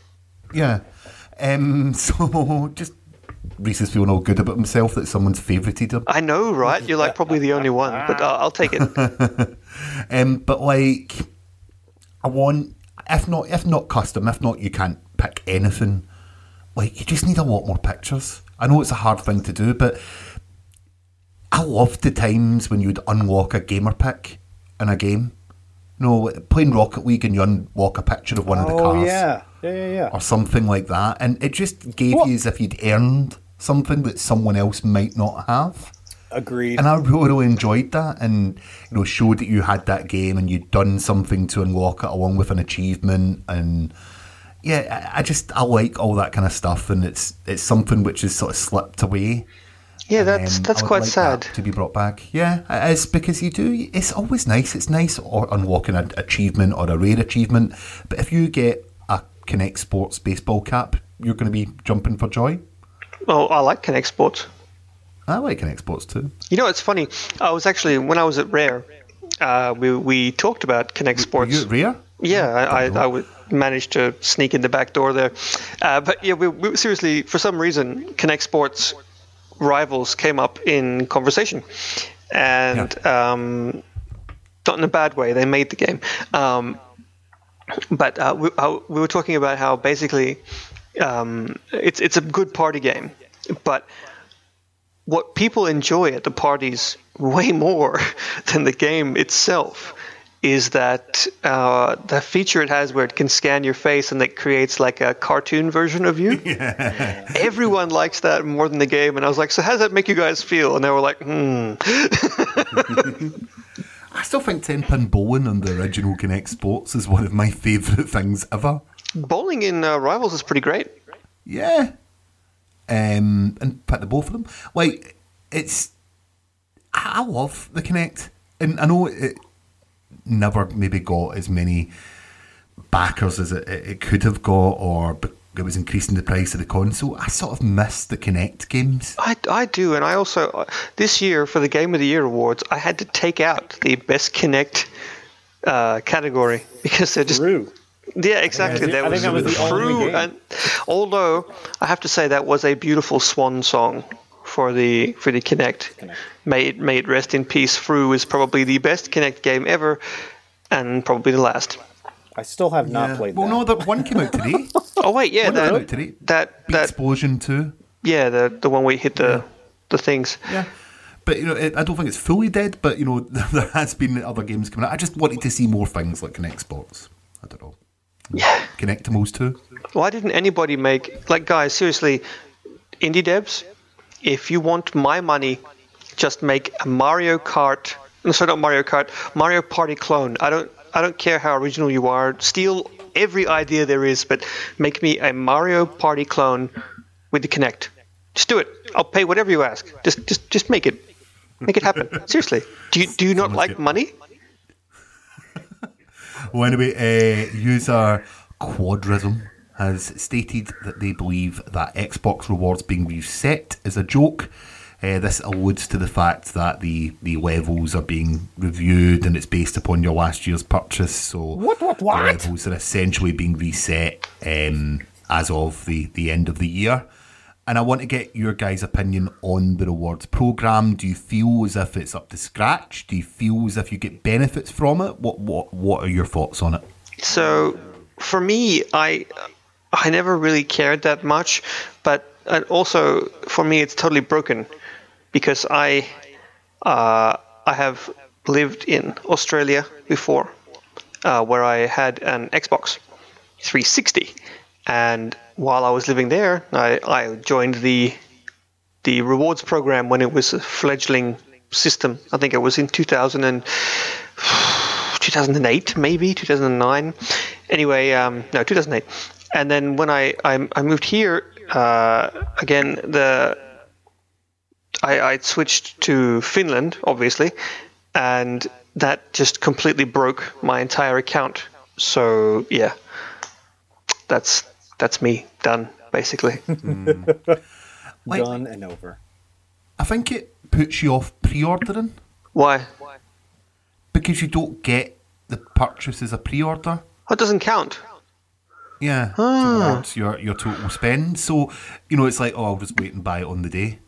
Yeah. Um, *laughs* so just Rhys is feeling all good about himself that someone's favorited him. I know, right? You're like probably the only one, but uh, I'll take it. *laughs* Um, but like, I want if not if not custom, if not you can't pick anything. Like you just need a lot more pictures. I know it's a hard thing to do, but I loved the times when you'd unlock a gamer pic in a game. No, playing Rocket League and you unlock a picture of one of the Oh cars. yeah, yeah, yeah, yeah. or something like that, and it just gave What? you as if you'd earned something that someone else might not have. Agreed. And I really, really enjoyed that, and you know, showed that you had that game and you'd done something to unlock it along with an achievement, and yeah, I I just I like all that kind of stuff, and it's it's something which has sort of slipped away. Yeah, that's Um, that's quite like sad. that to be brought back. Yeah, it is because you do. It's always nice. It's nice or unlocking an achievement or a rare achievement. But if you get a Kinect Sports baseball cap, you're going to be jumping for joy. Well, I like Kinect Sports. I like Kinect Sports too. You know, it's funny. I was actually when I was at Rare, uh, we we talked about Kinect Were Sports. you at Rare? Yeah, I, I, I would managed to sneak in the back door there. Uh, but yeah, we, we seriously, for some reason, Kinect Sports rivals came up in conversation, and um, not in a bad way. They made the game, um, but uh, we, uh, we were talking about how basically um, it's it's a good party game, but what people enjoy at the parties way *laughs* more than the game itself is that uh, the feature it has where it can scan your face and it creates like a cartoon version of you. *laughs* Everyone likes that more than the game, and I was like, "So how does that make you guys feel?" And they were like, "Hmm." *laughs* I still think 10 pin bowling on the original Kinect Sports is one of my favourite *laughs* things ever. Bowling in uh, Rivals is pretty great. Yeah. Um, and pick the both of them. Like, it's. I love the Kinect. And I know it never maybe got as many backers as it, it could have got, or it was increasing the price of the console. I sort of miss the Kinect games. I, I do, and I also uh, this year for the Game of the Year awards, I had to take out the Best Kinect uh, category *laughs* because they're just True. yeah, exactly. I think- There I think that was the only Fru- and although I have to say that was a beautiful swan song for the for the Kinect. May it may it rest in peace. Fru is probably the best Kinect game ever, and probably the last. I still have not Yeah. played well, that. no, that one came out today. *laughs* Oh wait, yeah, One came that out today. that Beat that Explosion 2. yeah, the the one where you hit the the things. Yeah. But you know, it, I don't think it's fully dead. But you know, *laughs* there has been other games coming out. I just wanted to see more things like Kinect Sports. I don't know. Yeah. Kinectimals too. Why didn't anybody make like guys? Seriously, indie devs, if you want my money, just make a Mario Kart. No, sorry, not Mario Kart. Mario Party clone. I don't. I don't care how original you are. Steal every idea there is, but make me a Mario Party clone with the Kinect. Just do it. I'll pay whatever you ask. Just, just, just make it. Make it happen. *laughs* Seriously. Do you do you not like money? *laughs* Well, anyway, uh, user Quadrism has stated that they believe that Xbox rewards being reset is a joke. Uh, this alludes to the fact that the, the levels are being reviewed and it's based upon your last year's purchase. So What, what, what? the levels are essentially being reset um, as of the, the end of the year. And I want to get your guys' opinion on the rewards program. Do you feel as if it's up to scratch? Do you feel as if you get benefits from it? What what what are your thoughts on it? So for me, I I never really cared that much, but also for me, it's totally broken because I uh, I have lived in Australia before, uh, where I had an Xbox 360, and while I was living there, I, I joined the the rewards program when it was a fledgling system. I think it was in 2000 and *sighs* 2008, maybe 2009. Anyway, um, no, 2008. And then when I I, I moved here uh, again, the I, I switched to Finland, obviously, and that just completely broke my entire account. So yeah, that's that's me done basically. *laughs* Hmm. Like- Done and over. I think it puts you off pre-ordering Why? because you don't get the purchase as a pre-order. Oh, it doesn't count. Yeah, ah. towards your your total spend. So you know, it's like, oh, I'll just wait and buy it on the day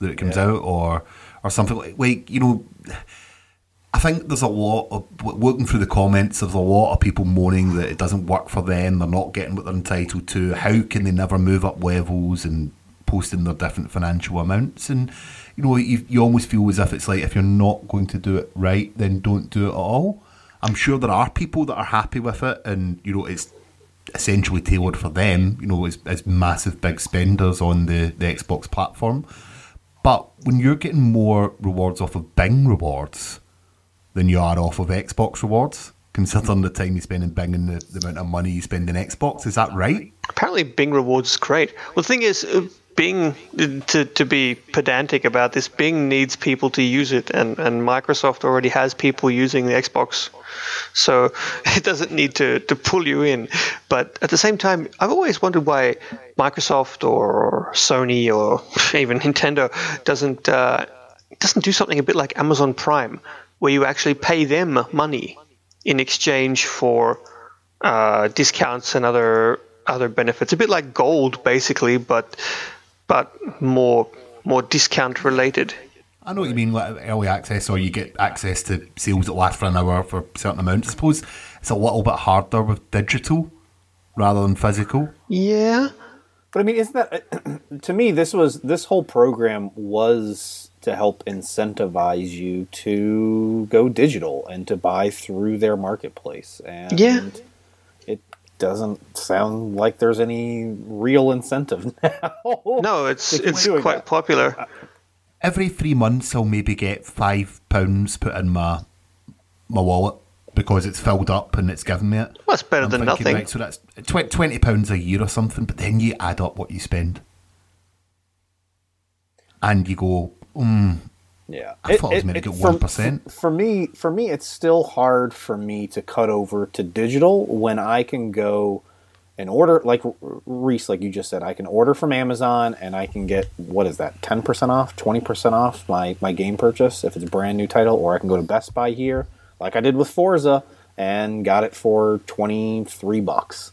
that it comes out, or or something like like you know. I think there's a lot of looking through the comments. There's a lot of people moaning that it doesn't work for them. They're not getting what they're entitled to. How can they never move up levels and posting their different financial amounts? And you know, you, you almost feel as if it's like if you're not going to do it right, then don't do it at all. I'm sure there are people that are happy with it, and you know, it's essentially tailored for them, you know, as, as massive big spenders on the, the Xbox platform. But when you're getting more rewards off of Bing rewards than you are off of Xbox rewards, considering the time you spend in Bing and the, the amount of money you spend in Xbox, is that right? Apparently, Bing rewards is great. Well, the thing is, uh, Bing, to, to be pedantic about this, Bing needs people to use it, and, and Microsoft already has people using the Xbox. So *laughs* it doesn't need to, to pull you in. But at the same time, I've always wondered why Microsoft or Sony or *laughs* even Nintendo doesn't uh, doesn't do something a bit like Amazon Prime, where you actually pay them money in exchange for uh, discounts and other other benefits. A bit like gold, basically, but but more more discount related. I know what you mean, like early access, or you get access to sales that last for an hour for a certain amounts. I suppose it's a little bit harder with digital rather than physical. Yeah, But I mean, isn't that *clears throat* to me? This was this whole program was to help incentivize you to go digital and to buy through their marketplace. And Yeah. It doesn't sound like there's any real incentive *laughs* now. No, it's it's quite that. popular. Every three months, I'll maybe get five pounds put in my my wallet because it's filled up and it's given me it. Well, it's better I'm than thinking, nothing. Right, so that's tw- twenty pounds a year or something. But then you add up what you spend, and you go, mm, Yeah, I thought it was meant to get 1%. For me, for me, it's still hard for me to cut over to digital when I can go and order, like Rhys, like you just said, I can order from Amazon and I can get what is that, ten percent off, twenty percent off my my game purchase if it's a brand new title, or I can go to Best Buy here, like I did with Forza, and got it for twenty three bucks.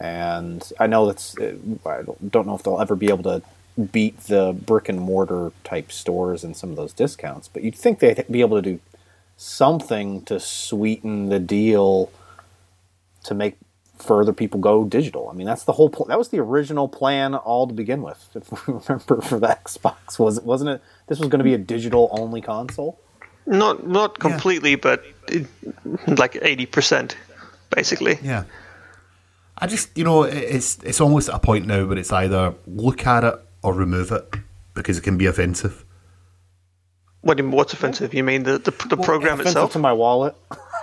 And I know that's uh, I don't know if they'll ever be able to beat the brick and mortar type stores and some of those discounts, but you'd think they'd be able to do something to sweeten the deal to make further people go digital. I mean, that's the whole pl- that was the original plan all to begin with. If we *laughs* remember for the Xbox was wasn't it this was going to be a digital only console? Not not completely, but it, like eighty percent, basically. yeah. I just, you know, it's it's almost at a point now where it's either look at it or remove it because it can be offensive. What do you- mean, what's offensive? You mean the the, the program Offensive itself? to my wallet. *laughs*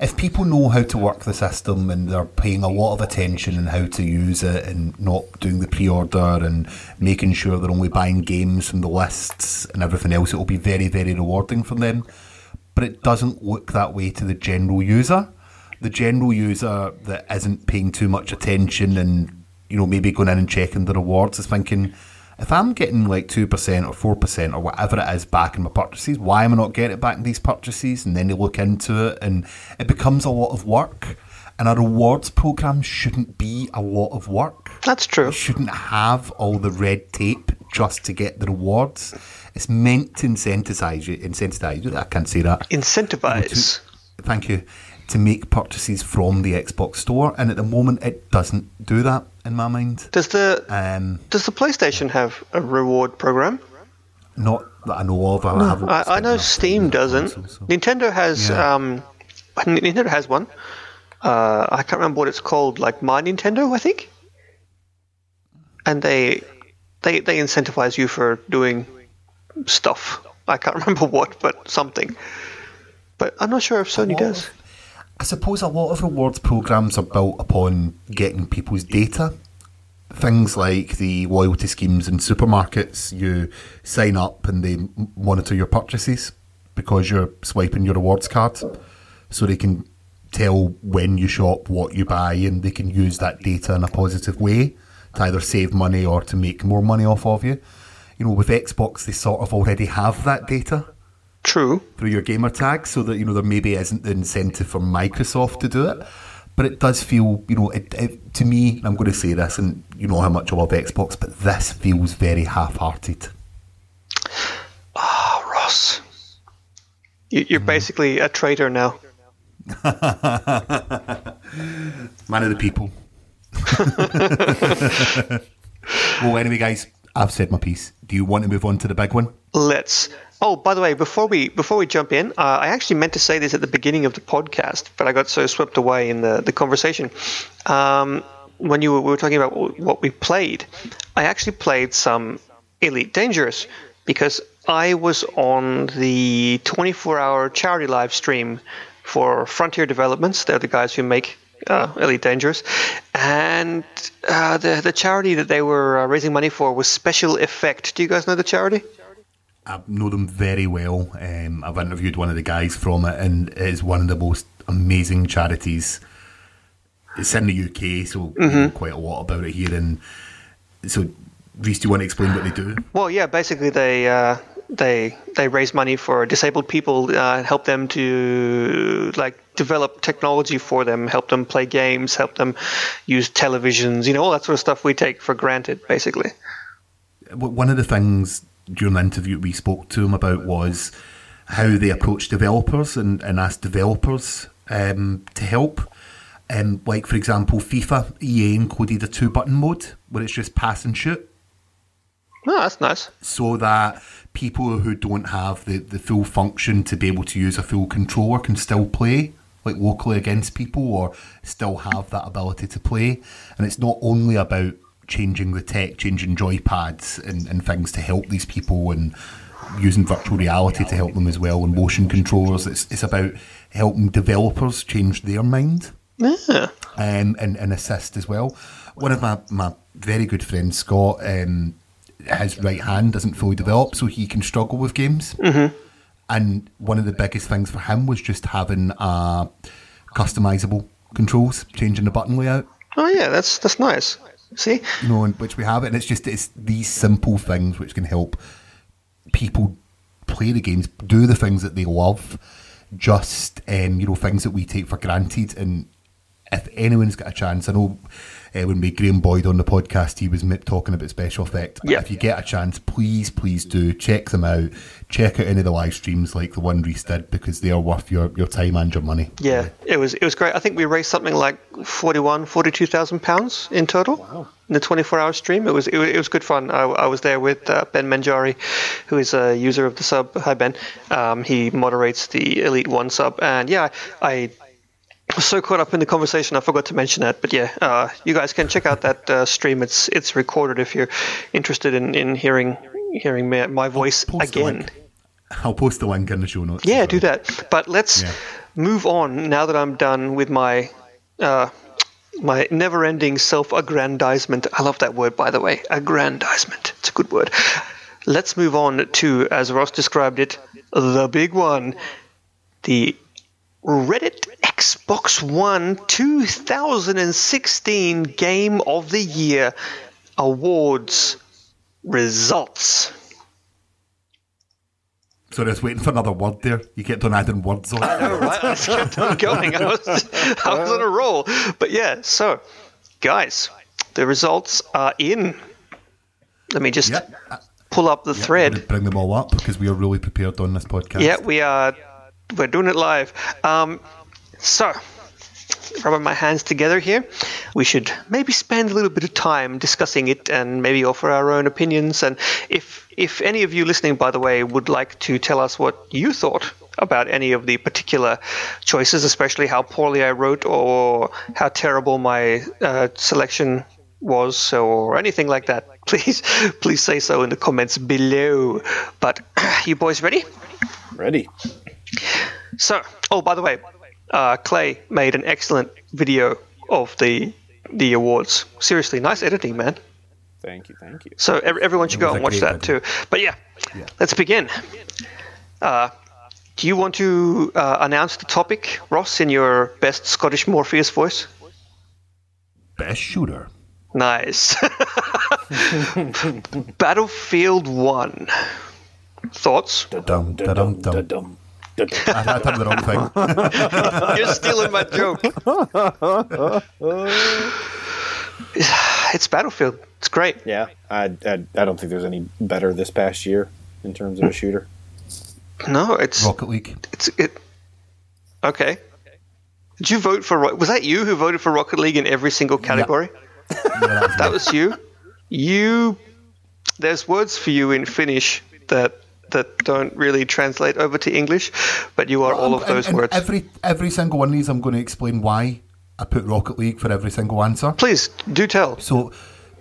if people know how to work the system and they're paying a lot of attention and how to use it and not doing the pre-order and making sure they're only buying games from the lists and everything else, it will be very, very rewarding for them. But it doesn't look that way to the general user. The general user that isn't paying too much attention and you know maybe going in and checking the rewards is thinking. If I'm getting like 2% or 4% or whatever it is back in my purchases, why am I not getting it back in these purchases? And then they look into it and it becomes a lot of work. And a rewards program shouldn't be a lot of work. That's true. It shouldn't have all the red tape just to get the rewards. It's meant to incentivize you. Incentivize you. I can't say that. Incentivize. Thank you. To make purchases from the Xbox Store, and at the moment, it doesn't do that in my mind. Does the Um, does the PlayStation have a reward program? not that I know of. I, haven't I, I know Steam time on the doesn't. console, so- Nintendo has Yeah. um, Nintendo has one. Uh, I can't remember what it's called. Like My Nintendo, I think. And they they they incentivize you for doing stuff. I can't *laughs* remember what, but something. But I'm not sure if Sony does. I suppose a lot of rewards programs are built upon getting people's data. Things like the loyalty schemes in supermarkets, you sign up and they monitor your purchases because you're swiping your rewards card. So they can tell when you shop, what you buy, and they can use that data in a positive way to either save money or to make more money off of you. You know, with Xbox, they sort of already have that data True. through your gamer tag so that you know there maybe isn't the incentive for Microsoft to do it but it does feel you know it, it, to me and I'm going to say this and you know how much I love Xbox but this feels very half-hearted Oh, Ross. You, you're mm. basically a traitor now. *laughs* man of the people *laughs* *laughs* well anyway guys I've said my piece do you want to move on to the big one Let's. Oh, by the way, before we before we jump in, uh, I actually meant to say this at the beginning of the podcast, but I got so swept away in the the conversation. Um, when you were, we were talking about what we played, I actually played some Elite Dangerous because I was on the 24-hour charity live stream for Frontier Developments. They're the guys who make uh, Elite Dangerous, and uh, the the charity that they were uh, raising money for was Special Effect. Do you guys know the charity? I know them very well. Um, I've interviewed one of the guys from it, and it is one of the most amazing charities. It's in the UK, so we know quite a lot about it here. And so, Rhys, do you want to explain what they do? Well, yeah, basically they uh, they they raise money for disabled people, uh, help them to like develop technology for them, help them play games, help them use televisions, you know, all that sort of stuff we take for granted, basically. One of the things during the interview we spoke to him about was how they approach developers and, and ask developers um, to help. Um, like for example, FIFA EA included a two-button mode where it's just pass and shoot. No, that's nice. so that people who don't have the, the full function to be able to use a full controller can still play like locally against people or still have that ability to play and it's not only about changing the tech changing joypads and, and things to help these people and using virtual reality to help them as well and motion controllers it's, it's about helping developers change their mind Yeah. um, and, and assist as well. One of my, my very good friends, Scott, um, his right hand doesn't fully develop, so he can struggle with games. Mm-hmm. And one of the biggest things for him was just having uh, customizable controls, changing the button layout. Oh yeah, that's that's nice. See, You know, in which we have it, and it's just it's these simple things which can help people play the games, do the things that they love, just um, you know things that we take for granted. And if anyone's got a chance, I know uh, when we had Graham Boyd on the podcast, he was talking about special effect. Yeah. If you get a chance, please, please do check them out. Check out any of the live streams like the one Rhys did because they are worth your, your time and your money. yeah, it was it was great. I think we raised something like 41, 42,000 pounds in total in the twenty four hour stream. It was it, was- it was good fun. I, I was there with uh, Ben Manjari, who is a user of the sub. Hi Ben. Um, he moderates the Elite One sub, and yeah, I. was so caught up in the conversation, I forgot to mention that. But yeah, uh, you guys can check out that uh, stream. It's it's recorded if you're interested in, in hearing hearing my, my voice again. I'll post the link in the show notes. Yeah, as do that. But let's Yeah. move on now that I'm done with my uh, my never-ending self-aggrandizement. I love that word, by the way. Aggrandizement. It's a good word. Let's move on to, as Ross described it, the big one, the Reddit Xbox One 2016 Game of the Year Awards results. So I was waiting for another word there. You kept on adding words on. I know, right? I just kept on going. I was, I was on a roll. But yeah, so, guys, the results are in. Let me just Yeah. Uh, pull up the yeah, thread. Bring them all up because we are really prepared on this podcast. Yeah, we are. We're doing it live. Um, so, rubbing my hands together here, we should maybe spend a little bit of time discussing it and maybe offer our own opinions. And if if any of you listening, by the way, would like to tell us what you thought about any of the particular choices, especially how poorly I wrote or how terrible my uh, selection was or anything like that, *laughs* please please say so in the comments below. But *clears throat* you boys ready? Ready? So, oh, by the way, uh, Clay made an excellent video of the the awards. Seriously, nice editing, man. Thank you. Thank you. So ev- everyone should go and watch that video. too. But yeah, Yeah. let's begin. Uh, do you want to uh, announce the topic, Ross, in your best Scottish Morpheus voice? Best shooter. Nice. *laughs* Battlefield One. Thoughts? Dum, da-dum, dum. Da-dum. Da-dum. I, I done the wrong thing. *laughs* You're stealing my joke. *sighs* it's Battlefield. It's great. Yeah, I, I I don't think there's any better this past year in terms of a shooter. No, it's Rocket League. it's it. Okay. Did you vote for? Ro- Was that you who voted for Rocket League in every single category? *laughs* Yeah, that was That was you. You. There's words for you in Finnish that that don't really translate over to English, but you are all of And- those and words. Every every single one of these, I'm going to explain why I put Rocket League for every single answer. Please do tell. So,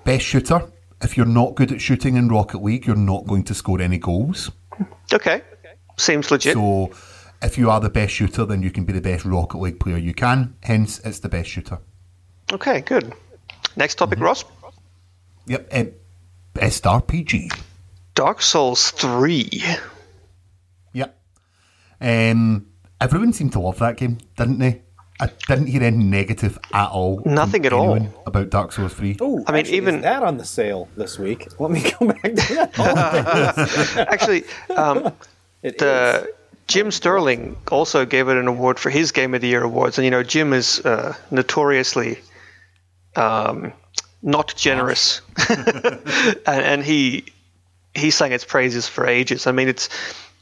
best shooter. If you're not good at shooting in Rocket League, you're not going to score any goals. Okay, seems legit. So, if you are the best shooter, then you can be the best Rocket League player you can. Hence, it's the best shooter. Okay, good. Next topic, Mm-hmm. Ross. Yep. Um, best RPG. Dark Souls Three. Yep. Um, everyone seemed to love that game, didn't they? I didn't hear any negative at all. Nothing at all. About Dark Souls 3. Ooh, I mean, actually, even- is that on the sale this week. Let me *laughs* go back to that. *laughs* *laughs* Actually, um, It the is. Jim Sterling also gave it an award for his Game of the Year awards, and you know Jim is uh, notoriously um, not generous, and, and he he sang its praises for ages. I mean, it's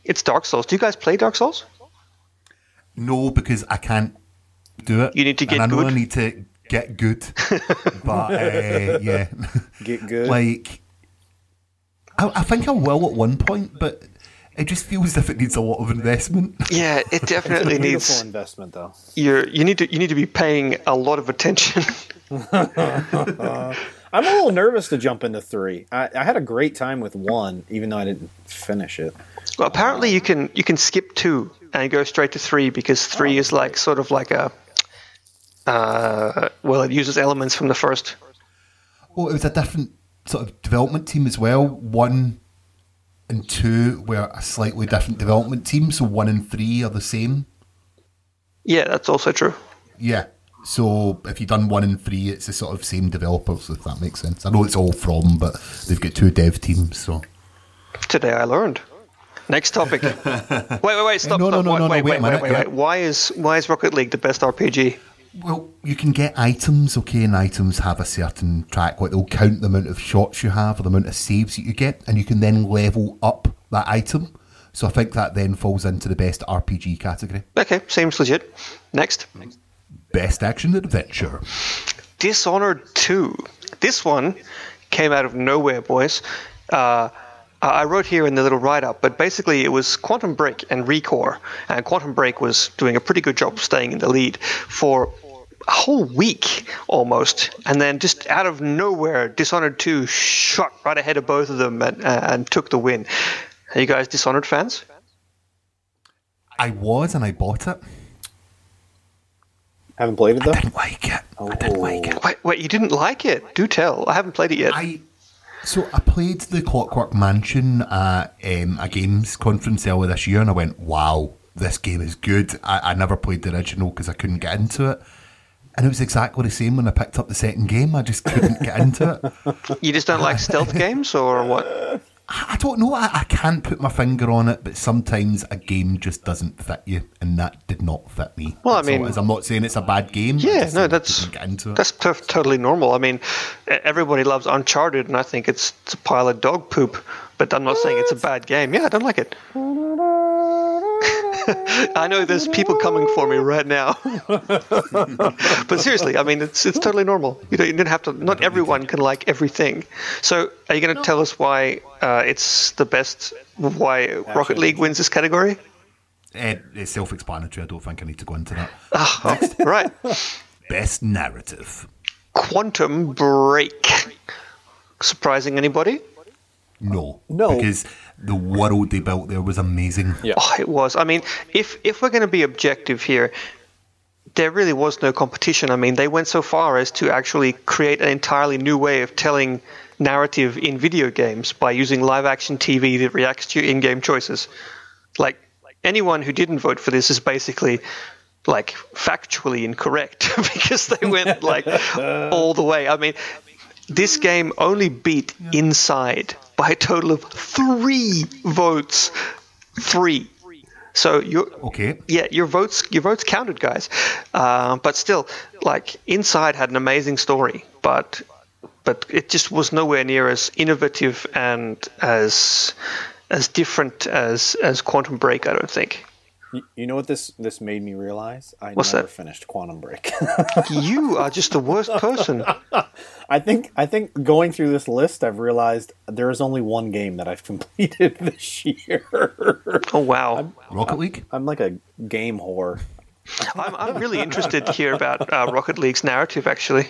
it's Dark Souls. Do you guys play Dark Souls? No, because I can't do it. You need to get and I know good. I need to get good, but uh, yeah, *laughs* Get good. like I, I think I will at one point, but it just feels as if it needs a lot of investment. *laughs* Yeah, it definitely Beautiful needs. investment, though. You're, you need to you need to be paying a lot of attention. *laughs* I'm a little nervous to jump into three. I, I had a great time with one, even though I didn't finish it. well, apparently you can you can skip two and go straight to three because three is like sort of like a. Uh, well, it uses elements from the first. Well, it was a different sort of development team as well. One and two were a slightly different development team, so one and three are the same. Yeah, that's also true. Yeah. So if you've done one and three, it's the sort of same developers, if that makes sense. I know it's all from, but they've got two dev teams, so Today I learned. Next topic. *laughs* wait, wait, wait! Stop! No, no, stop. no, wait, no, no, wait, wait wait, wait, minute, wait, yeah. wait. Why is why is Rocket League the best RPG? Well, you can get items, okay, and items have a certain track. Like they'll count the amount of shots you have or the amount of saves that you get, and you can then level up that item. So I think that then falls into the best RPG category. Okay, seems legit. Next. Best action adventure. Dishonored 2. This one came out of nowhere, boys. Uh, I wrote here in the little write up, but basically it was Quantum Break and Recore. And Quantum Break was doing a pretty good job of staying in the lead for a whole week almost. And then just out of nowhere, Dishonored 2 shot right ahead of both of them and, uh, and took the win. Are you guys Dishonored fans? I was, and I bought it. Haven't played it, though? I Didn't like it. Oh. I didn't like it. Wait, wait, you didn't like it? Do tell. I haven't played it yet. I so I played the Clockwork Mansion at um, a games conference earlier this year, and I went, "Wow, this game is good." I, I never played the original because I couldn't get into it, and it was exactly the same when I picked up the second game. I just couldn't get into it. *laughs* You just don't like stealth *laughs* games, or what? I don't know. I, I can't put my finger on it, but sometimes a game just doesn't fit you, and that did not fit me. Well, I mean- is. I'm not saying it's a bad game. Yeah, no, that's couldn't get into it. that's to- totally normal. I mean, everybody loves Uncharted, and I think it's, it's a pile of dog poop. But I'm not saying it's a bad game. Yeah, I don't like it. *laughs* I know there's people coming for me right now, *laughs* but seriously, I mean, it's it's totally normal. You don't, you don't have to. Not everyone can like everything. So, are you going to tell us why uh, it's the best? Why Rocket League wins this category? It's self-explanatory. I don't think I need to go into that. Ah, *laughs* right. Best narrative. Quantum Break. Surprising anybody? No. No. Because the world they built there was amazing. Yeah. Oh, it was. I mean, if if we're going to be objective here, there really was no competition. I mean, they went so far as to actually create an entirely new way of telling narrative in video games by using live action TV that reacts to your in-game choices. Like anyone who didn't vote for this is basically like factually incorrect *laughs* because they went like *laughs* all the way. I mean, this game only beat Inside by a total of three votes. Three. So you Okay. yeah, your votes your votes counted, guys. Uh, but still, like Inside had an amazing story, but but it just was nowhere near as innovative and as as different as as Quantum Break. I don't think. You, you know what this this made me realize? I What's never that? finished Quantum Break. *laughs* You are just the worst person. *laughs* I think I think going through this list, I've realized there is only one game that I've *laughs* completed this year. Oh wow, Rocket League? I'm like a game whore. I'm I'm really interested to hear about uh, Rocket League's narrative. Actually,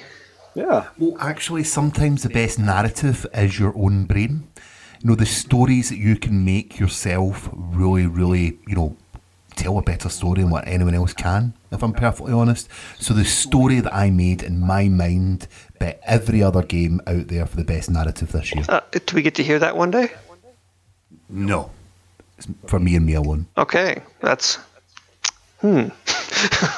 Yeah. Well, actually, sometimes the best narrative is your own brain. You know, the stories that you can make yourself really, really, you know, tell a better story than what anyone else can, if I'm perfectly honest. So the story that I made in my mind bet every other game out there for the best narrative this year. uh, do we get to hear that one day? No. It's for me and me alone. Okay, that's hmm.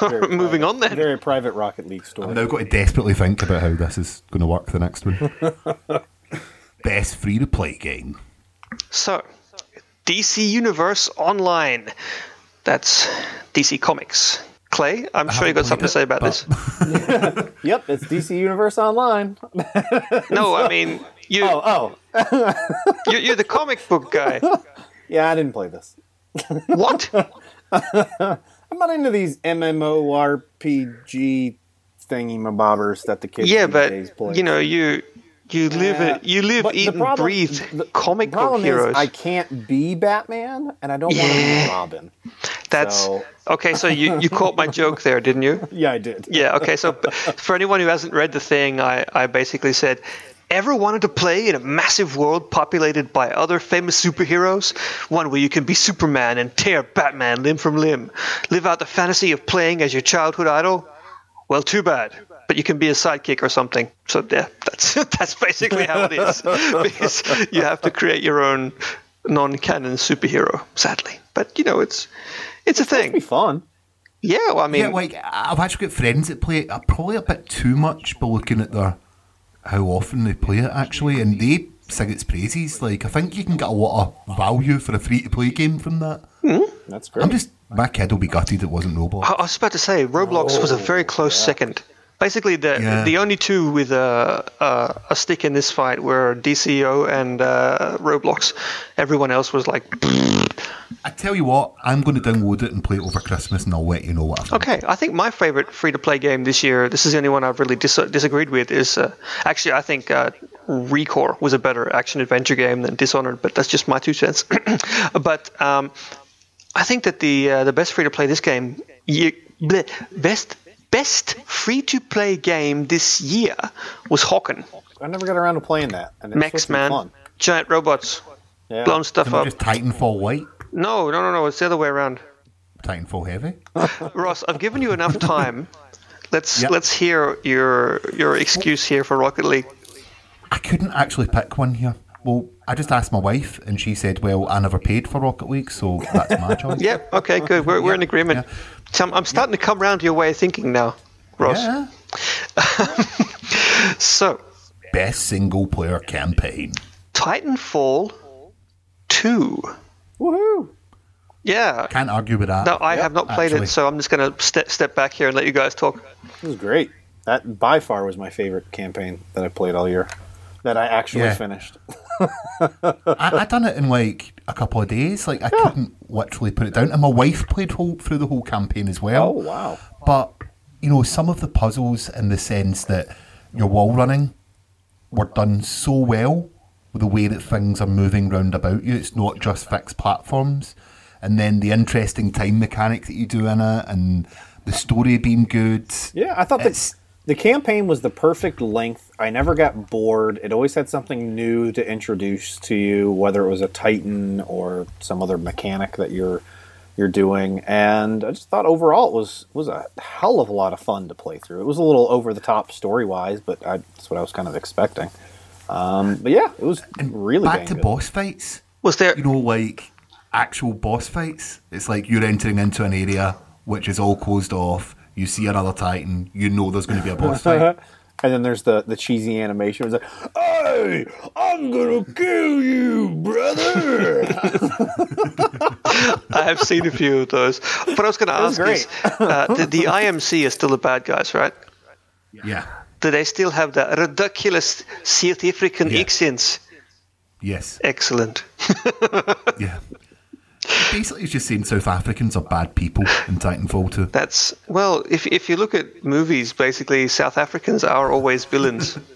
*laughs* Moving private- on then. Very private Rocket League story. I've now got to desperately think about how this is going to work the next one. *laughs* best free to play game. So, DC Universe Online. That's DC Comics. Clay, I'm sure you got something to say about this. *laughs* Yep, it's DC Universe Online. *laughs* No, I mean, you, Oh, oh, you're, you're the comic book guy. *laughs* yeah, I didn't play this. What? I'm not into these MMORPG thingy mabobbers that the kids yeah, these but days play. you know you you live Yeah. it. You live, eat, the and problem- breathe the *laughs* comic book heroes. Is I can't be Batman, and I don't want to be Robin. That's so- okay. So you, you caught my joke there, didn't you? *laughs* Yeah, I did. Yeah. Okay. So for anyone who hasn't read the thing, I, I basically said, ever wanted to play in a massive world populated by other famous superheroes? One where you can be Superman and tear Batman limb from limb. Live out the fantasy of playing as your childhood idol? Well, too bad. But you can be a sidekick or something. So yeah, that's *laughs* that's basically how it is. *laughs* because you have to create your own non-canon superhero, sadly. But you know, it's it's a It'd be thing. fun. Yeah. Well, I mean, yeah, like I've actually got friends that play it. uh, Probably a bit too much, but looking at their how often they play it actually, and they sing its praises. Like I think you can get a lot of value for a free to play game from that. That's great. I'm just my kid will be gutted it wasn't Roblox. I I was about to say Roblox was a very close second. Basically, the Yeah. the only two with a, a a stick in this fight were DCO and uh, Roblox. Everyone else was like, I tell you what, I'm going to download it and play it over Christmas, and I'll let you know what I think. okay. I think my favorite free to play game this year. This is the only one I've really dis- disagreed with. Is uh, actually I think uh, Recore was a better action adventure game than Dishonored, but that's just my two cents. *clears throat* but um, I think that the uh, the best free to play this game, ye- bleh, best best free to play game this year was Hawken. I never got around to playing that. And Max supposed to be Man, Fun. giant robots, Yeah. blowing stuff Isn't it up. just Titanfall Light, No, no, no, no. It's the other way around. Titanfall Heavy. *laughs* Ross, I've given you enough time. Let's Yep. let's hear your your excuse here for Rocket League. I couldn't actually pick one here. Well, I just asked my wife, and she said, "Well, I never paid for Rocket League, so that's my *laughs* choice." Yep. Okay. Good. We're, we're in agreement. yeah. So I'm, I'm starting to come round to your way of thinking now, Ross. Yeah. *laughs* So Best single player campaign. Titanfall two. Woohoo! Yeah. Can't argue with that. No, I have not played actually. it, so I'm just going to step step back here and let you guys talk. It was great. That by far was my favorite campaign that I played all year. That I actually Yeah. finished. *laughs* I, I done it in like a couple of days. Like I couldn't literally put it down. And my wife played whole, through the whole campaign as well. Oh wow! But you know, some of the puzzles in the sense that your wall running were done so well with the way that things are moving round about you. It's not just fixed platforms. And then the interesting time mechanic that you do in it and the story being good. Yeah, I thought It's- that the campaign was the perfect length. I never got bored. It always had something new to introduce to you, whether it was a Titan or some other mechanic that you're you're doing. And I just thought overall it was was a hell of a lot of fun to play through. It was a little over the top story wise, but I, that's what I was kind of expecting. Um, but yeah, it was really Back to good. boss fights. Was there? you know, like actual boss fights. It's like you're entering into an area which is all closed off. You see another Titan. You know there's going to be a boss fight. *laughs* And then there's the, the cheesy animation. It's like, "Hey, I'm gonna kill you, brother!" *laughs* I have seen a few of those. But I was going to ask is, *laughs* uh, the, the IMC is still the bad guys, right? Yeah. Do they still have that ridiculous South African Yeah. accents? Yes. Excellent. Yeah. Basically, just saying South Africans are bad people in Titanfall 2. That's well. If if you look at movies, basically South Africans are always villains. *laughs*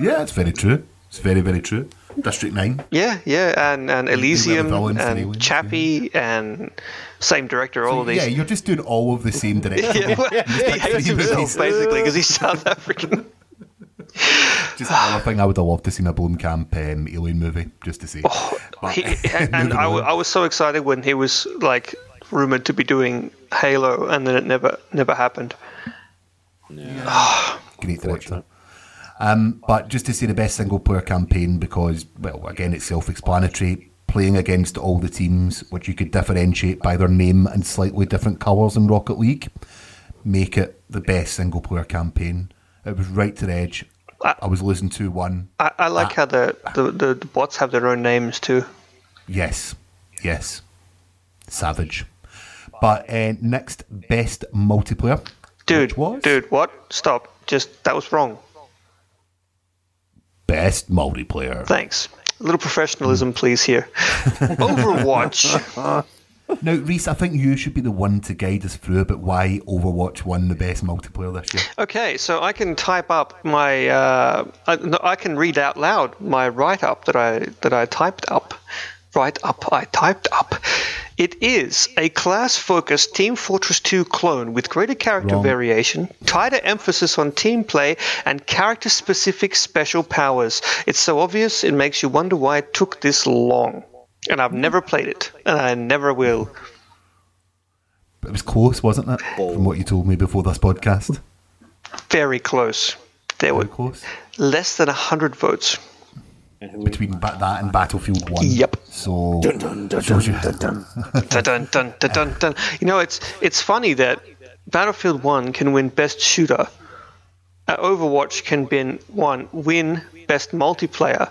Yeah, it's very true. It's very, very true. District 9. yeah, yeah, and and Elysium and aliens, Chappie and same director. All of these. Yeah, you're just doing all of the same *laughs* direction. Yeah, well, he hates himself basically because he's South African. Just another thing I would have loved to see a Blomkamp um, alien movie, just to see. But- He, and *laughs* and moving I, w- on. I was so excited when he was like rumored to be doing Halo, and then it never never happened. Great director. Um, but just to see the best single player campaign because, well, again, it's self explanatory. Playing against all the teams, which you could differentiate by their name and slightly different colours in Rocket League, make it the best single player campaign. It was right to the edge. I- I was losing 2 1. I, I like how the, the, the, the bots have their own names too. Yes, yes. Savage. But uh, next, best multiplayer. Dude, was dude, what? Stop. Just that was wrong. Best multiplayer. Thanks. A little professionalism, please. Here, *laughs* Overwatch. Now, Rhys, I think you should be the one to guide us through about why Overwatch won the best multiplayer this year. Okay, so I can type up my. Uh, I, no, I can read out loud my write up that I that I typed up. Write up, I typed up. It is a class-focused Team Fortress 2 clone with greater character Wrong. variation, tighter emphasis on team play, and character-specific special powers. It's so obvious it makes you wonder why it took this long. And I've never played it, and I never will. But it was close, wasn't it? From what you told me before this podcast. Very close. There Very were close. less than hundred votes. Between ba- that and Battlefield 1. Yep. So, dun, dun, shows you. dun, dun, dun, dun, dun, dun, dun, dun. You know, it's it's funny that Battlefield One can win Best Shooter. Uh, Overwatch can win one win Best Multiplayer,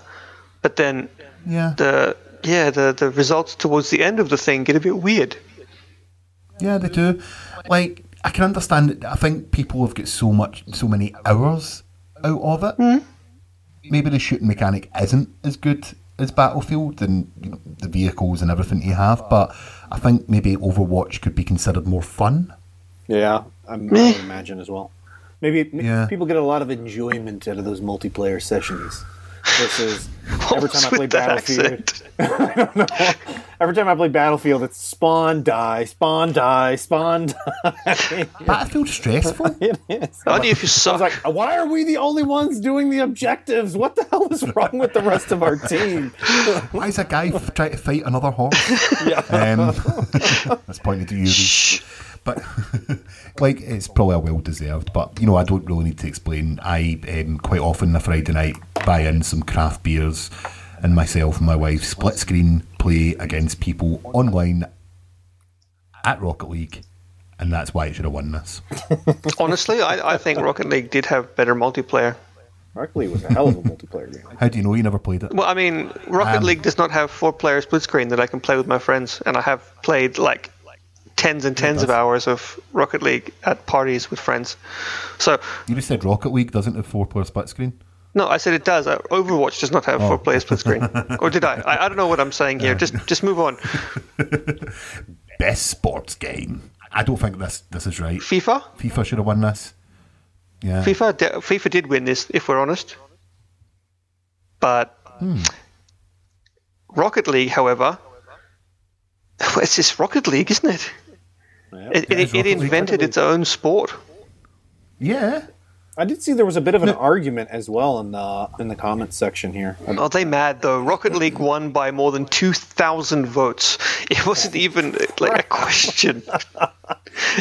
but then Yeah. the yeah the the results towards the end of the thing get a bit weird. Yeah, they do. Like, I can understand it. I think people have got so much, so many hours out of it. Hmm. Maybe the shooting mechanic isn't as good as Battlefield and you know, the vehicles and everything you have, but I think maybe Overwatch could be considered more fun. Yeah, I'm, I imagine as well. Maybe m- Yeah. people get a lot of enjoyment out of those multiplayer sessions versus *laughs* every time I What's play with that Battlefield. accent? *laughs* Every time I play Battlefield, it's spawn die, spawn die, spawn *laughs* die. Battlefield's stressful. it is. Only if you I was suck. like, why are we the only ones doing the objectives? What the hell is wrong with the rest of our team? Why is a guy trying to fight another horse? Yeah. Um, that's pointed to you. Rhys. But like, it's probably a well deserved. But you know, I don't really need to explain. I um, quite often on a Friday night buy in some craft beers, and myself and my wife split screen play against people online at Rocket League, and that's why it should have won this. *laughs* Honestly, I, I think Rocket League did have better multiplayer. Rocket League was a hell of a multiplayer game. How do you know you never played it? Well, I mean, Rocket Um, League does not have four-player split screen that I can play with my friends, and I have played like tens and tens of hours of Rocket League at parties with friends. So, You just said Rocket League doesn't have four player split screen. no, I said it does. Uh, Overwatch does not have Oh. four-player split screen, *laughs* or did I? I? I don't know what I'm saying here. Just, just move on. *laughs* Best sports game. I don't think this this is right. FIFA, FIFA should have won this. Yeah. FIFA, de- FIFA did win this, if we're honest. But Hmm. Rocket League, however, *laughs* it's just Rocket League, isn't it? Yeah. It, It is it, it invented its own sport. Yeah. I did see there was a bit of an argument as well in the in the comments section here. Are they mad though? Rocket League won by more than two thousand votes. It wasn't even like a question. *laughs*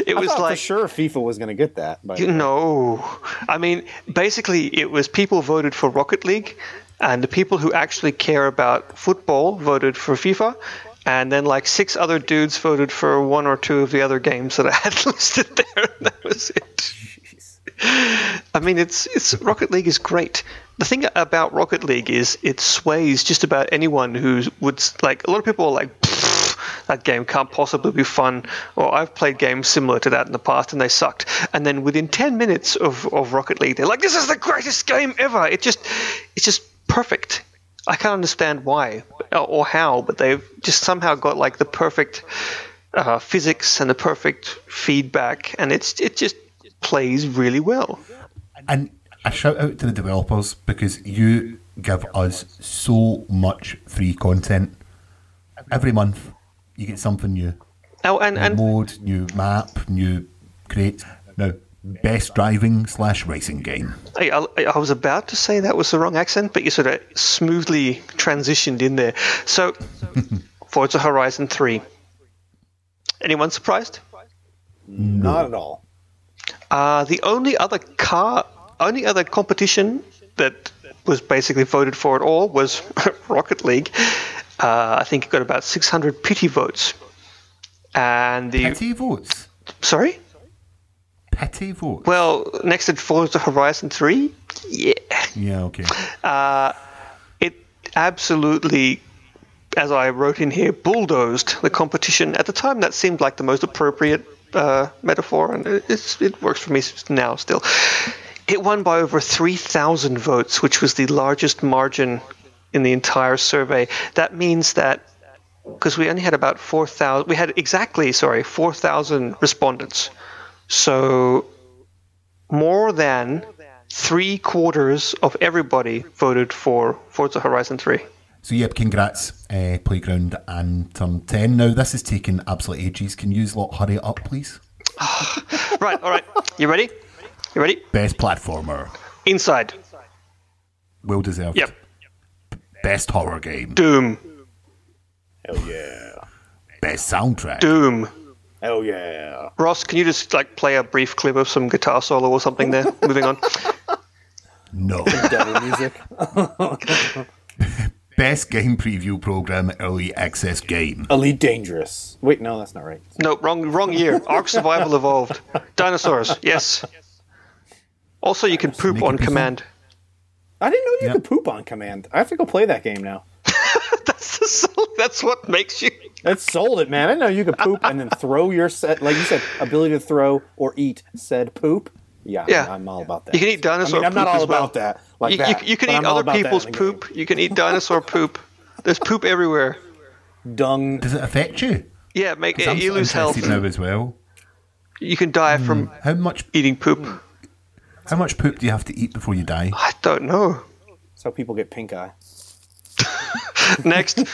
It I was thought like for sure FIFA was going to get that. But You know, I mean, basically, it was people voted for Rocket League, and the people who actually care about football voted for FIFA, and then like six other dudes voted for one or two of the other games that I had *laughs* listed there, and *laughs* that was it. I mean, it's it's Rocket League is great. The thing about Rocket League is it sways just about anyone who would like. A lot of people are like. That game can't possibly be fun, or I've played games similar to that in the past and they sucked. And then within ten minutes of, of Rocket League, they're like, "This is the greatest game ever!" It just, it's just perfect. I can't understand why or, how, but they've just somehow got like the perfect uh, physics and the perfect feedback, and it's it just plays really well. And a shout out to the developers because you give us so much free content. Every month, you get something new. Oh, and New and mode, new map, new crates. Now, best driving slash racing game. I, I, I was about to say that was the wrong accent, but you sort of smoothly transitioned in there. So, *laughs* Forza Horizon 3. Anyone surprised? not at all. Uh, the only other car, only other competition that was basically voted for at all was *laughs* Rocket League. Uh, I think it got about 600 pity votes. And the Pity votes. sorry, Pity votes. well, next to Forza Horizon 3, yeah, yeah, okay. it absolutely, as I wrote in here, bulldozed the competition. At the time, that seemed like the most appropriate uh, metaphor, and it's, it works for me now still. It won by over 3,000 votes, which was the largest margin in the entire survey. That means that because we only had about 4,000. We had exactly, sorry, 4,000 respondents. So more than three quarters of everybody voted for Forza Horizon 3. So, yep, congrats, uh, Playground and Turn 10. Now, this is taking absolute ages. Can you lot hurry up, please? *sighs* Right, all right. You ready? You ready? Best platformer. Inside. Well deserved. Yep. Best horror game. Doom. Hell yeah. Best soundtrack. Doom. Hell yeah. Ross, can you just like play a brief clip of some guitar solo or something there? *laughs* Moving on. No. *laughs* Devil music. *laughs* Best game preview program, early access game. Elite Dangerous. Wait, no, that's not right. No, wrong wrong year. Ark Survival Evolved. Dinosaurs, yes. Also you can poop Sneaky on command. I didn't know you Yep. could poop on command. I have to go play that game now. So that's what makes you It sold it, man. I know you could poop and then throw your set, like you said, ability to throw or eat said poop. Yeah, Yeah. I'm all about that. You can eat dinosaur I mean, I'm not poop all as well. about that. Like you, that. you, you can eat I'm other people's in the game. poop. You can eat dinosaur poop. There's poop everywhere. Dung. Does it affect you? Yeah, make I'm you lose health. interested now as well. You can die from hmm. How much eating poop. how much poop do you have to eat before you die? I don't know. That's how people get pink eye. *laughs* Next,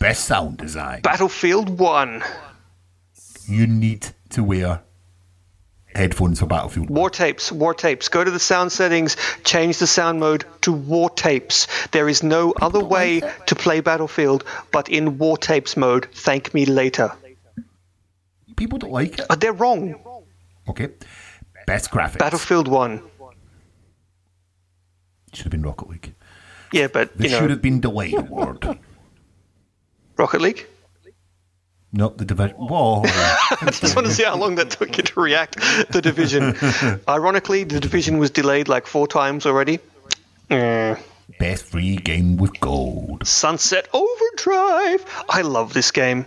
Best sound design. Battlefield One. You need to wear headphones for Battlefield. War tapes, war tapes. Go to the sound settings, change the sound mode to war tapes. There is no other way to play Battlefield but in war tapes mode. Thank me later. People don't like it. Uh, they're wrong. Okay. Best graphics. Battlefield 1. Should have been Rocket League. Yeah, but, This you should have been delayed award. Rocket League? Nope, the division. Whoa. *laughs* I just want to see how long that took you to react. The Division. *laughs* Ironically, the Division was delayed like four times already. Eh. Best free game with gold. Sunset Overdrive. I love this game.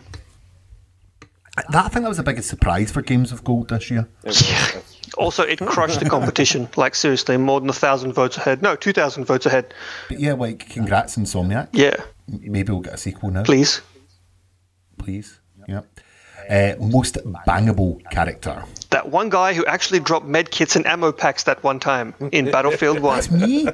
That I think that was the biggest surprise for games of gold this year. It was- Also, it crushed the competition. *laughs* Like seriously, more than a thousand votes ahead. No, two thousand votes ahead. But yeah, like congrats Insomniac. Yeah, Maybe we'll get a sequel now. please. Please. Yeah. Uh, most bangable character. That one guy who actually dropped med kits and ammo packs that one time in Battlefield One. That's me.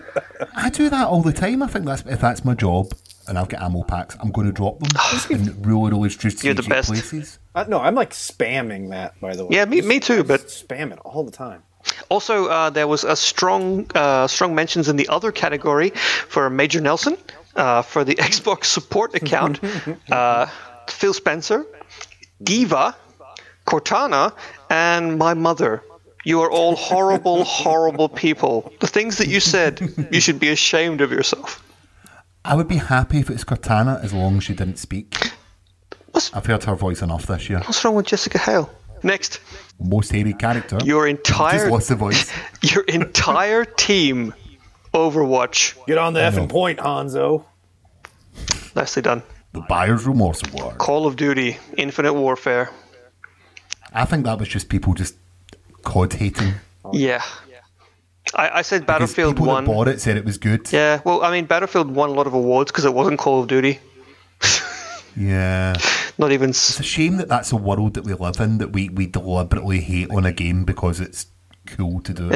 I do that all the time. I think that's if that's my job and I've got ammo packs, I'm going to drop them in really, really strategic You're the best. places. Uh, no, I'm like spamming that, by the way. Yeah, me- me too, I but- just spam it all the time. Also, uh, there was a strong, uh, strong mentions in the other category for Major Nelson uh, for the *laughs* Xbox support account. *laughs* uh, Phil Spencer, D.Va, Cortana, and my mother. You are all horrible, horrible people. The things that you said, you should be ashamed of yourself. I would be happy if it's Cortana as long as she didn't speak. What's- I've heard her voice enough this year. What's wrong with Jessica Hale? Next, Most hairy character. your Just entire lost the voice. *laughs* your entire team, Overwatch. Get on the effing point, Hanzo. Nicely done. The Buyer's Remorse Award. Call of Duty, Infinite Warfare. I think that was just people just COD hating. Yeah. I, I said Because Battlefield people 1. that bought it said it was good. Yeah, well, I mean, Battlefield won a lot of awards because it wasn't Call of Duty. *laughs* Yeah. Not even. It's a shame that that's a world that we live in, that we, we deliberately hate on a game because it's cool to do it.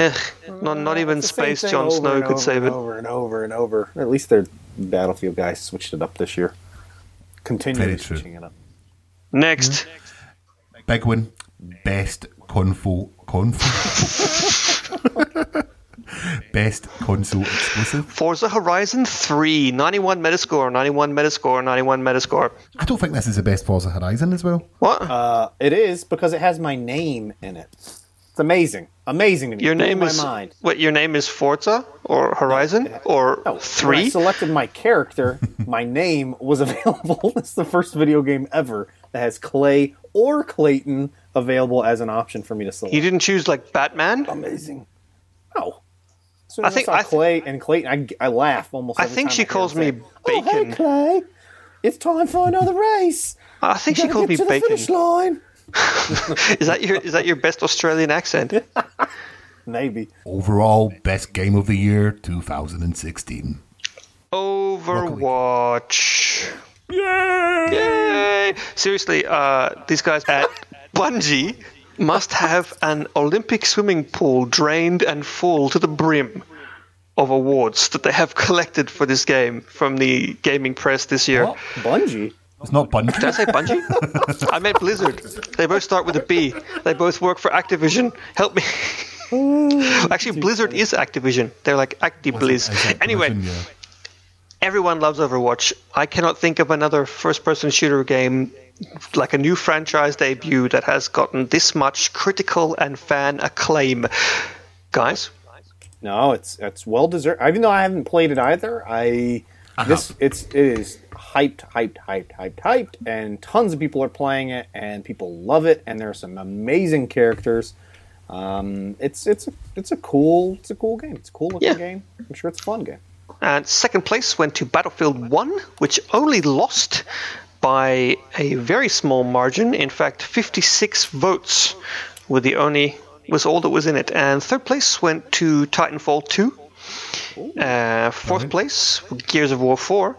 eh, not, not even It's the same Space thing Jon over Snow could save it. Over and over and over. At least their Battlefield guys switched it up this year. Continually Very true. switching it up. Next, Big one. Best console. Console. *laughs* Best console exclusive. Forza Horizon 3, 91 Metascore, 91 Metascore, 91 Metascore. I don't think this is the best Forza Horizon as well. What? Uh, it is because it has my name in it. It's amazing. Amazing to me. your Blew name my is. mind. What, your name is Forza? Or Horizon? Or No, When I selected my character, my name was *laughs* available. it's the first video game ever that has Clay or Clayton available as an option for me to select. You didn't choose, like, Batman? Amazing. No. As soon I as I, think- saw I th- Clay and Clayton, I, I laugh almost. I every think time she hear calls me say, Oh, hey, Clay. It's time for another race. I think she Gotta called get me to the finish Bacon. line. *laughs* Is that your is that your best Australian accent? *laughs* Maybe. Overall, best game of the year 2016. Overwatch. Yay! Seriously, uh, these guys at Bungie must have an Olympic swimming pool drained and full to the brim of awards that they have *laughs* collected for this game from the gaming press this year. What? Bungie. It's not Bungie. Did I say Bungie? *laughs* I meant Blizzard. They both start with a B. They both work for Activision. Help me. *laughs* Actually, Blizzard is Activision. They're like ActiBlizz. Anyway, Yeah. everyone loves Overwatch. I cannot think of another first-person shooter game like a new franchise debut that has gotten this much critical and fan acclaim. Guys, No, it's it's well deserved. Even though I haven't played it either, I this it's it is hyped, hyped, hyped, hyped, hyped, and tons of people are playing it, and people love it, and there are some amazing characters. Um, it's it's a, it's a cool it's a cool game. It's a cool looking Yeah. game. I'm sure it's a fun game. And second place went to Battlefield 1, which only lost by a very small margin. In fact, 56 votes were the only was all that was in it. And third place went to Titanfall 2. Uh, fourth place, Gears of War 4.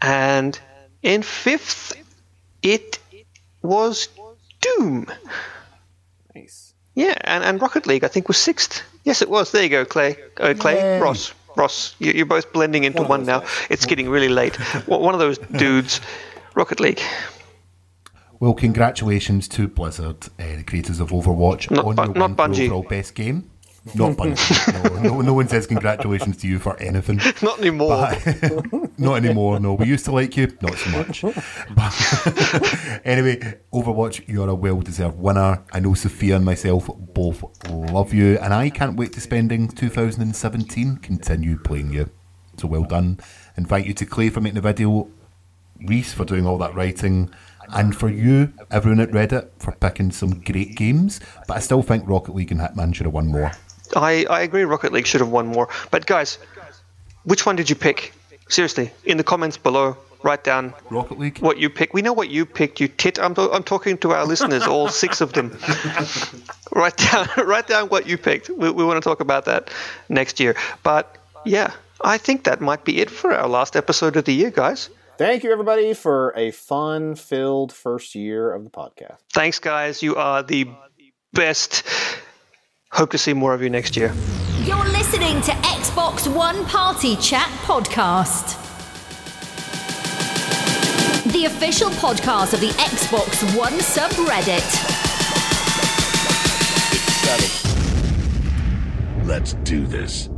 And in fifth, it was Doom. Nice. Yeah, and, and Rocket League, I think, was sixth. Yes, it was. There you go, Clay. Uh, Clay, Yay. Ross. Ross, you, you're both blending into one, now. It's getting really late. One *laughs* one of those dudes, Rocket League. Well, congratulations to Blizzard, uh, the creators of Overwatch, Not on Bu- your not Bungie. overall best game. Not *laughs* Bungie. no, no, no one says congratulations to you for anything. *laughs* Not anymore. *laughs* Not anymore. No, we used to like you, not so much. But anyway, Overwatch, you're a well-deserved winner. I know Sophia and myself both love you, and I can't wait to spending 2017 continue playing you. So well done. Invite you to Clay for making the video, Rhys for doing all that writing, and for you, everyone at Reddit, for picking some great games. But I still think Rocket League and Hitman should have won more. I, I agree Rocket League should have won more. But guys, which one did you pick? Seriously, in the comments below, write down Rocket League? what you picked. We know what you picked, you tit. I'm, I'm talking to our listeners, all *laughs* six of them. write down *laughs* write down what you picked. We, we want to talk about that next year. But yeah, I think that might be it for our last episode of the year, guys. Thank you everybody for a fun filled first year of the podcast. Thanks, guys. You are the best. Hope to see more of you next year. You're listening to Xbox One Party Chat Podcast. The official podcast of the Xbox One subreddit. Let's do this.